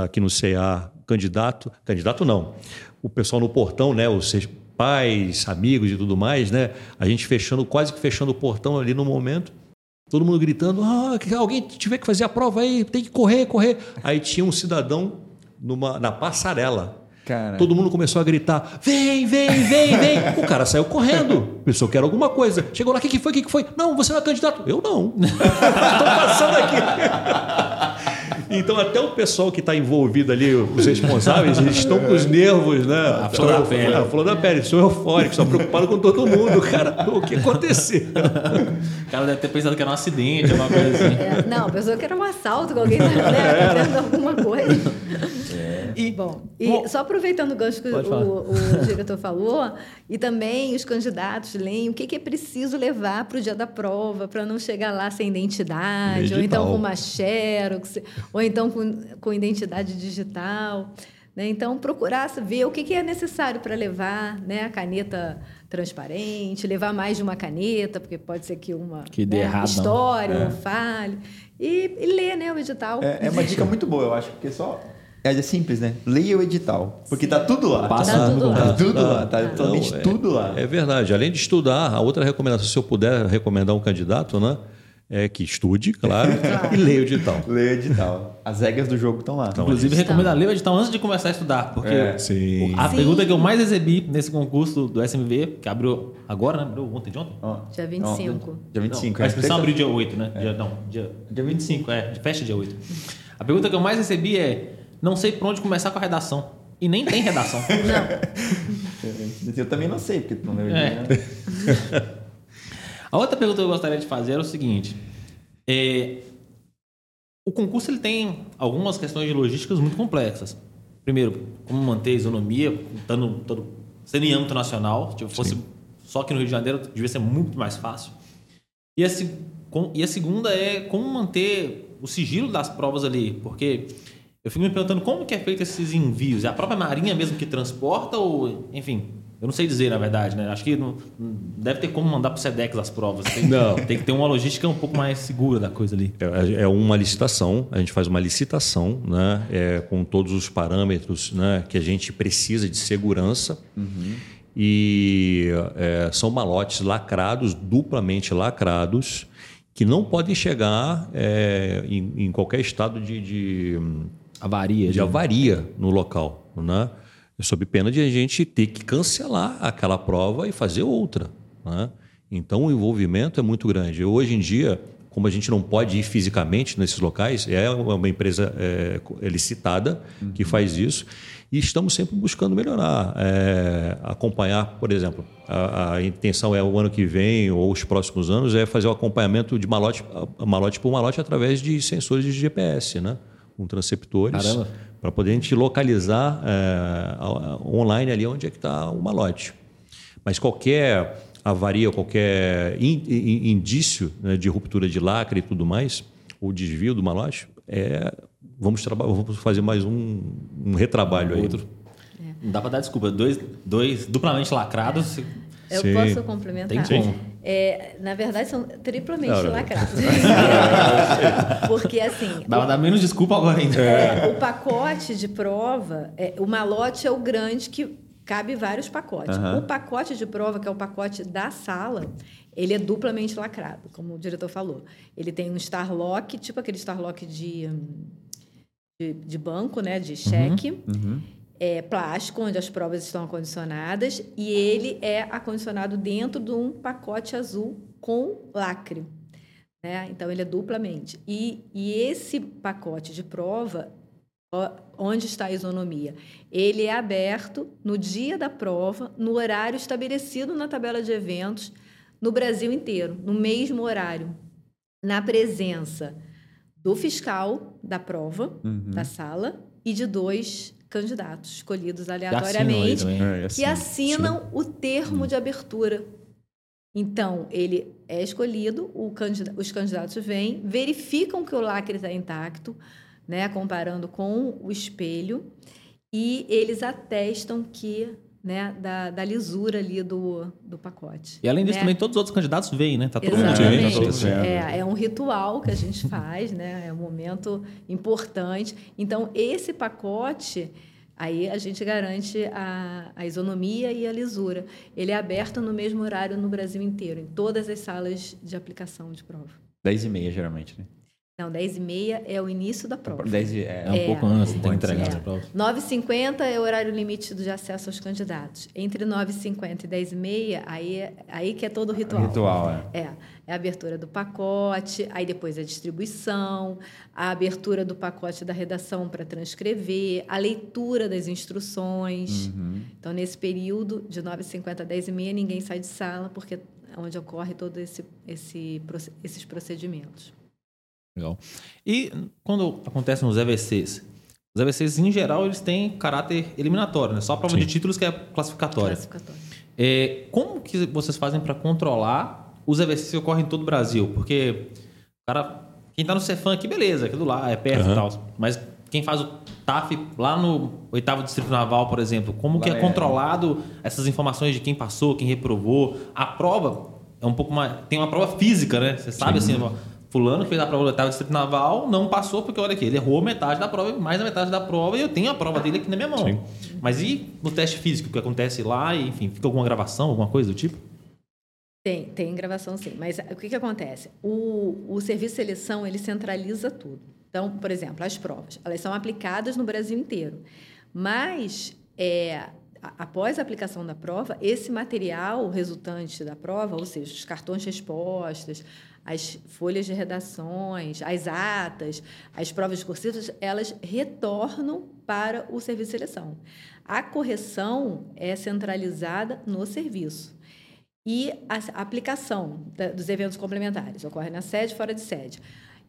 aqui no CA, candidato, candidato não, o pessoal no portão, né, os pais, amigos e tudo mais, né, a gente fechando, quase que fechando o portão ali no momento, todo mundo gritando, ah, alguém tiver que fazer a prova aí, tem que correr, correr. Aí tinha um cidadão numa, na passarela, Cara. Todo mundo começou a gritar: vem, vem, vem, vem. o cara saiu correndo. Pensou que era alguma coisa. Chegou lá: o que, que foi? O que, que foi? Não, você não é candidato. Eu não. Estou passando aqui. Então, até o pessoal que está envolvido ali, os responsáveis, eles estão com os nervos, né? A flor da pele. A flor da pele. Sou eufórico, estou preocupado com todo mundo, cara. O que aconteceu? O cara deve ter pensado que era um acidente, alguma coisa assim. É, não, pensou que era um assalto, que alguém estava né, fazendo alguma coisa. É. E, Bom, e bom, só aproveitando o gancho que o, o, o, diretor falou, e também os candidatos leem o que, que é preciso levar para o dia da prova, para não chegar lá sem identidade, Digital. ou então com uma xerox, ou então com, com identidade digital. Né? Então, procurar ver o que, que é necessário para levar né? a caneta transparente, levar mais de uma caneta, porque pode ser que uma que dê né, história é. falhe. E, e ler né, o edital. É, é uma dica muito boa, eu acho, porque só é simples, né? Leia o edital. Porque tá tudo lá. Passa tá tudo lá. Tá tudo lá. Tá totalmente Não, é, tudo lá. É verdade. Além de estudar, a outra recomendação, se eu puder recomendar um candidato, né? É que estude, claro, e leia o edital. Leia o edital. As regras do jogo estão lá. Então, Inclusive, recomendo ler o edital antes de começar a estudar. Porque é, sim. a Sim. pergunta que eu mais recebi nesse concurso do SMV, que abriu agora, né? Abriu ontem de ontem? Oh. Dia 25. Oh, dia 25. Não, é. A inscrição abriu dia 8, né? É. Dia, não, dia, dia 25, é. Fecha dia 8. A pergunta que eu mais recebi é não sei por onde começar com a redação. E nem tem redação. não. Eu também não sei, porque tu não lembra é. A outra pergunta que eu gostaria de fazer é o seguinte. É, o concurso ele tem algumas questões de logísticas muito complexas. Primeiro, como manter a isonomia, estando, sendo em âmbito nacional. Se fosse Sim. só aqui no Rio de Janeiro, devia ser muito mais fácil. E a, e a segunda é como manter o sigilo das provas ali. Porque eu fico me perguntando como que é feito esses envios. É a própria Marinha mesmo que transporta ou, enfim, eu não sei dizer na verdade, né? Acho que não, deve ter como mandar para o SEDEX as provas. Tem, não. tem que ter uma logística um pouco mais segura da coisa ali. É, é uma licitação, a gente faz uma licitação, né? É, com todos os parâmetros, né? Que a gente precisa de segurança. Uhum. E é, são malotes lacrados, duplamente lacrados, que não podem chegar é, em, em, qualquer estado de, de avaria, de avaria no local, né? Sob pena de a gente ter que cancelar aquela prova e fazer outra, né? Então o envolvimento é muito grande. Hoje em dia, como a gente não pode ir fisicamente nesses locais, é uma empresa é, é licitada uhum. que faz isso e estamos sempre buscando melhorar, é, acompanhar, por exemplo, a, a, intenção é o ano que vem ou os próximos anos é fazer o acompanhamento de malote, malote por malote através de sensores de GPS, né? com transceptores para poder a gente localizar é, online ali onde é que está o malote. Mas qualquer avaria, qualquer in, in, indício né, de ruptura de lacre e tudo mais, ou desvio do malote, é, vamos, vamos fazer mais um, um retrabalho aí. Outro. É. Não dá para dar desculpa. Dois, dois duplamente lacrados. Eu Sim. posso complementar? Tem como. É, na verdade, são triplamente não, lacrados. Porque, assim. Dá dar menos desculpa agora ainda. É, o pacote de prova, é, o malote é o grande que cabe vários pacotes. Uhum. O pacote de prova, que é o pacote da sala, ele é duplamente lacrado, como o diretor falou. Ele tem um Starlock, tipo aquele Starlock de, de, de banco, né, de cheque. Uhum. Uhum é, plástico, onde as provas estão acondicionadas, e ele é acondicionado dentro de um pacote azul com lacre. Né? Então, ele é duplamente. E, e esse pacote de prova, onde está a isonomia? Ele é aberto no dia da prova, no horário estabelecido na tabela de eventos, no Brasil inteiro, no mesmo horário, na presença do fiscal da prova, Uhum. da sala, e de dois candidatos escolhidos assinam aleatoriamente, também. É, que assinam o termo de abertura. Então, ele é escolhido, o candida- os candidatos vêm, verificam que o lacre está intacto, né, comparando com o espelho, e eles atestam que né, da, da lisura ali do, do pacote. E além disso, né? também todos os outros candidatos veem, né? Tá todo mundo Exatamente. tá todo vendo. É, é um ritual que a gente faz, né? É um momento importante. Então, esse pacote, aí a gente garante a, a isonomia e a lisura. Ele é aberto no mesmo horário no Brasil inteiro, em todas as salas de aplicação de prova. 10 e meia, geralmente, né? Não, 10 e meia é o início da prova. 10 e, é, É um É. pouco antes, tem que entregar é. a prova. 9h50 é o horário limite de acesso aos candidatos. Entre 9h50 e 10h30, aí, é- aí que é todo o ritual. ritual, é. É, é a abertura do pacote, aí depois a distribuição, a abertura do pacote da redação para transcrever, a leitura das instruções. Uhum. Então, nesse período, de 9h50 a 10h30, ninguém sai de sala, porque é onde ocorre todos esse, esse, esses procedimentos. Legal. E quando acontecem os EVCs? Os EVCs, em geral, eles têm caráter eliminatório, né? Só a prova Sim. de títulos que é classificatória. Classificatório. É, como que vocês fazem para controlar os EVCs que ocorrem em todo o Brasil? Porque cara, quem tá no Cefam aqui, beleza, aquilo lá é perto e Aham. tal. Mas quem faz o TAF lá no oitavo distrito naval, por exemplo, como que Lá é é- controlado essas informações de quem passou, quem reprovou? A prova é um pouco mais, tem uma prova física, né? Você sabe assim, ó, fulano que fez a prova do oitavo distrito naval não passou porque olha aqui, ele errou metade da prova, mais da metade da prova e eu tenho a prova dele aqui na minha mão. Sim. Mas e no teste físico, o que acontece lá e, enfim, fica alguma gravação, alguma coisa do tipo? Tem, tem gravação sim. Mas o que, que acontece? O, o serviço de seleção, ele centraliza tudo. Então, por exemplo, as provas, elas são aplicadas no Brasil inteiro. Mas, é, a- após a aplicação da prova, esse material resultante da prova, ou seja, os cartões de respostas, as folhas de redações, as atas, as provas discursivas, elas retornam para o serviço de seleção. A correção é centralizada no serviço. E a aplicação dos eventos complementares ocorre na sede fora de sede.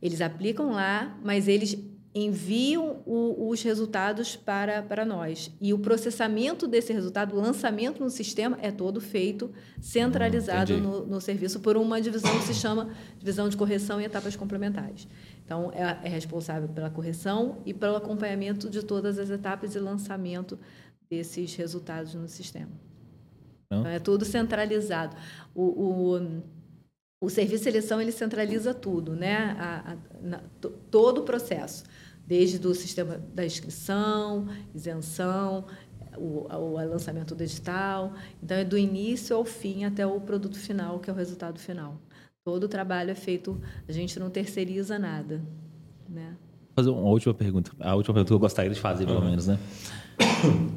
Eles aplicam lá, mas eles enviam o- os resultados para, para nós. E o processamento desse resultado, o lançamento no sistema, é todo feito centralizado no, no serviço por uma divisão que se chama divisão de correção e etapas complementares. Então, é, é responsável pela correção e pelo acompanhamento de todas as etapas e lançamento desses resultados no sistema. Então, é tudo centralizado. O, o, o serviço de seleção ele centraliza tudo, né? A- a- na- to- todo o processo, desde o sistema da inscrição, isenção, o, o lançamento do edital. Então, é do início ao fim até o produto final, que é o resultado final. Todo o trabalho é feito, a gente não terceiriza nada, né? fazer uma última pergunta. A última pergunta que eu gostaria de fazer, pelo menos, né?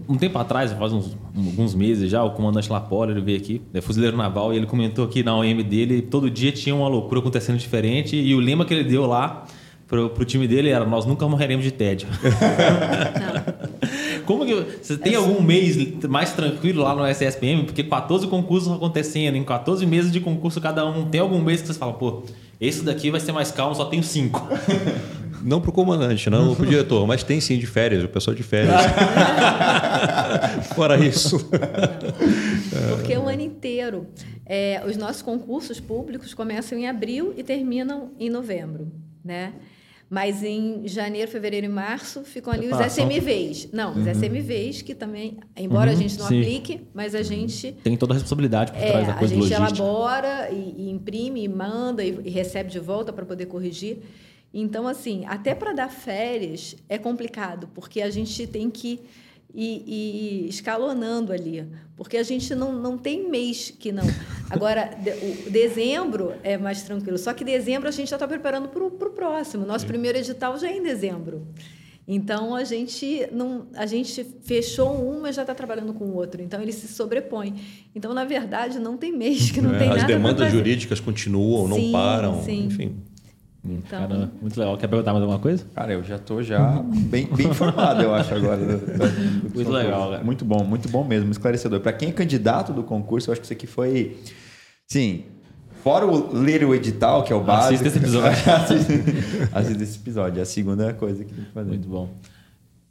Um tempo atrás, faz uns, alguns meses já, o comandante Lapoli ele veio aqui, é fuzileiro naval, e ele comentou que na OM dele, todo dia tinha uma loucura acontecendo diferente, e o lema que ele deu lá pro, pro time dele era: Nós nunca morreremos de tédio. Como que. Você tem algum mês mais tranquilo lá no SSPM? Porque 14 concursos acontecendo, em 14 meses de concurso cada um. Tem algum mês que você fala, pô, esse daqui vai ser mais calmo, só tenho cinco. Não para o comandante, não para o diretor, mas tem sim de férias, o pessoal de férias. Fora isso. Porque o ano inteiro. É, os nossos concursos públicos começam em abril e terminam em novembro, né? Mas em janeiro, fevereiro e março ficam ali os Preparação. SMVs. Não, os SMVs que também, embora a gente não sim. aplique, mas a gente Tem toda a responsabilidade por é, trás da a coisa gente logística. elabora e, e imprime, e manda e, e recebe de volta para poder corrigir. Então, assim, até para dar férias é complicado, porque a gente tem que ir, ir escalonando ali, porque a gente não, não tem mês que não. Agora, de- o dezembro é mais tranquilo, só que dezembro a gente já está preparando para o próximo. Nosso primeiro edital já é em dezembro. Então a gente não, a gente fechou um, mas já está trabalhando com o outro. Então ele se sobrepõe. Então na verdade não tem mês que não é, tem as nada. As demandas jurídicas continuam, sim, não param, sim. enfim. Então... Cara, muito legal. Quer perguntar mais alguma coisa? Cara, eu já estou já bem, bem informado, eu acho, agora. Do, do, do muito legal, cara. Muito bom, muito bom mesmo, esclarecedor. Para quem é candidato do concurso, eu acho que isso aqui foi. Sim, Fora o ler o edital, que é o básico. Assista esse episódio. assista, esse episódio. É a segunda coisa que tem que fazer. Muito bom.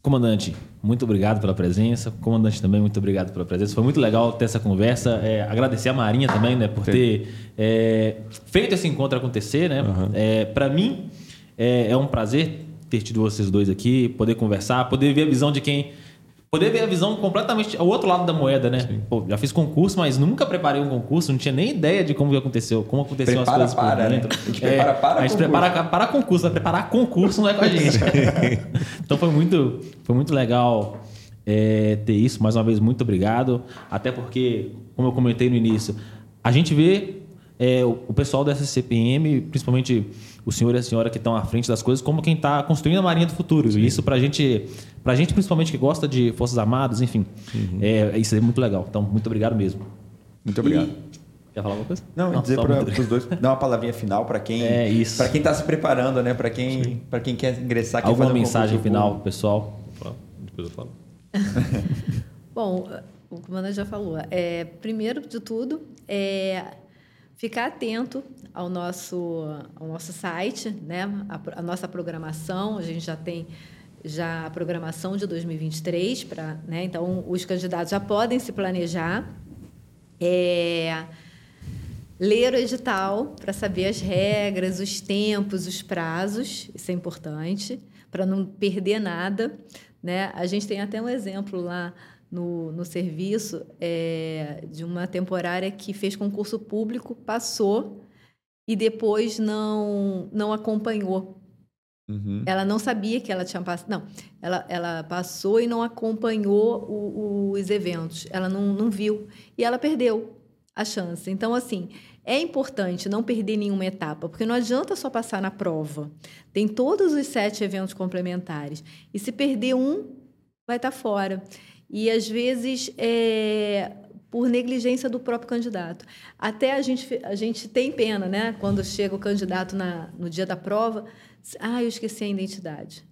Comandante, muito obrigado pela presença. Comandante também, muito obrigado pela presença. Foi muito legal ter essa conversa. É, agradecer a Marinha também, né, por Sim. ter é, feito esse encontro acontecer, né? Uhum. É, Para mim é, é um prazer ter tido vocês dois aqui, poder conversar, poder ver a visão de quem poder ver a visão completamente ao outro lado da moeda, né? Pô, já fiz concurso, mas nunca preparei um concurso, não tinha nem ideia de como aconteceu, como aconteceu prepara as coisas para, por dentro. Né? A gente prepara para A gente concurso. prepara para concurso, vai preparar concurso não é com a gente. então foi muito, foi muito legal é, ter isso. Mais uma vez, muito obrigado. Até porque, como eu comentei no início, a gente vê é, o, o pessoal da SCPM, principalmente o senhor e a senhora que estão à frente das coisas, como quem está construindo a Marinha do Futuro. Sim. E isso, para a gente, pra gente, principalmente que gosta de Forças Armadas, enfim, uhum. é, isso é muito legal. Então, muito obrigado mesmo. Muito obrigado. E... Quer falar alguma coisa? Não, Não dizer para os dois, dar uma palavrinha final para quem é isso. para quem está se preparando, né? Para quem, para quem quer ingressar, quer alguma mensagem final, pessoal. Depois eu falo. Bom, o comandante já falou. É, primeiro de tudo, é ficar atento ao nosso, ao nosso site, né? a, a nossa programação, a gente já tem já a programação de 2023 para, né? Então os candidatos já podem se planejar, é, ler o edital para saber as regras, os tempos, os prazos, isso é importante para não perder nada, né? A gente tem até um exemplo lá no, no serviço é, de uma temporária que fez concurso público, passou e depois não, não acompanhou. Uhum. Ela não sabia que ela tinha passado. Não, ela, ela passou e não acompanhou o, os eventos. Ela não, não viu. E ela perdeu a chance. Então, assim, é importante não perder nenhuma etapa, porque não adianta só passar na prova. Tem todos os sete eventos complementares. E se perder um, vai estar fora e às vezes é, por negligência do próprio candidato. Até a gente, a gente tem pena, né? Quando chega o candidato na, no dia da prova, ah, eu esqueci a identidade.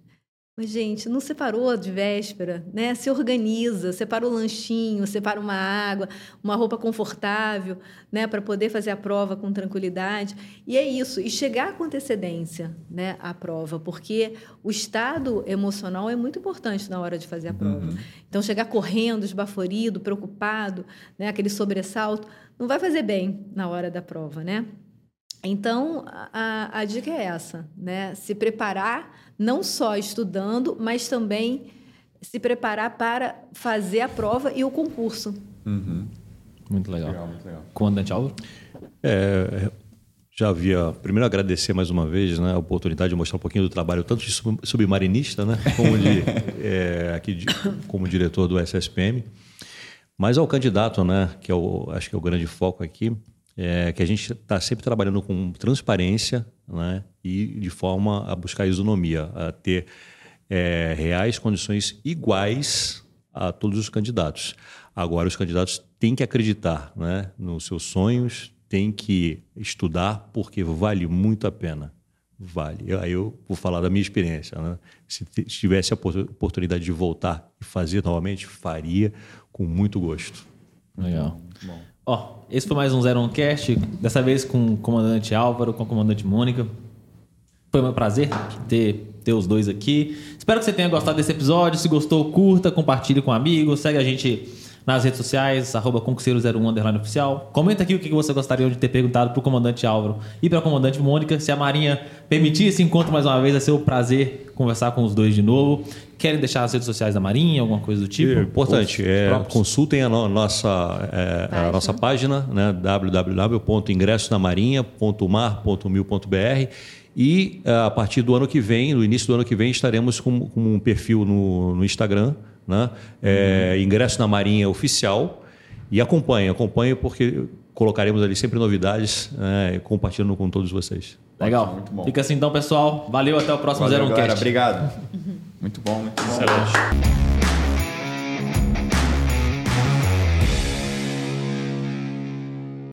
Mas, gente, não separou de véspera, né? Se organiza, separa o lanchinho, separa uma água, uma roupa confortável, né? Para poder fazer a prova com tranquilidade. E é isso. E chegar com antecedência, né? À prova, porque o estado emocional é muito importante na hora de fazer a prova. Uhum. Então, chegar correndo, esbaforido, preocupado, né? Aquele sobressalto, não vai fazer bem na hora da prova, né? Então, a, a dica é essa, né? Se preparar não só estudando, mas também se preparar para fazer a prova e o concurso. Uhum. Muito legal. legal muito legal. Comandante Álvaro? É, já havia, primeiro agradecer mais uma vez né, a oportunidade de mostrar um pouquinho do trabalho, tanto de submarinista, né, como, de, é, aqui de, como diretor do SSPM, mas ao candidato, né, que é o, acho que é o grande foco aqui, é, que a gente está sempre trabalhando com transparência né, e de forma a buscar isonomia, a ter é, reais condições iguais a todos os candidatos. Agora, os candidatos têm que acreditar né, nos seus sonhos, têm que estudar, porque vale muito a pena. Vale. Aí eu vou falar da minha experiência. Né? Se tivesse a oportunidade de voltar e fazer novamente, faria com muito gosto. Legal. Bom. Ó, esse foi mais um Zero On Cast, dessa vez com o comandante Álvaro, com a comandante Mônica. Foi um prazer ter, ter os dois aqui. Espero que você tenha gostado desse episódio. Se gostou, curta, compartilhe com amigos, segue a gente nas redes sociais, arroba concurseiro01 underline oficial. Comenta aqui o que você gostaria de ter perguntado para o comandante Álvaro e para a comandante Mônica. Se a Marinha permitir esse encontro mais uma vez, vai ser um prazer conversar com os dois de novo. Querem deixar as redes sociais da Marinha, alguma coisa do tipo? É importante. É, consultem a, no, nossa, é, a nossa página, né, www.ingressonamarinha.mar.mil.br e é, a partir do ano que vem, no início do ano que vem, estaremos com, com um perfil no, no Instagram, né? É, uhum. Ingresso na Marinha Oficial. E acompanhe, acompanhe, porque colocaremos ali sempre novidades, né, compartilhando com todos vocês. Legal. Muito bom. Fica assim então, pessoal. Valeu, até o próximo Valeu, Zero Cast. Obrigado. Muito bom, muito bom. Excelente.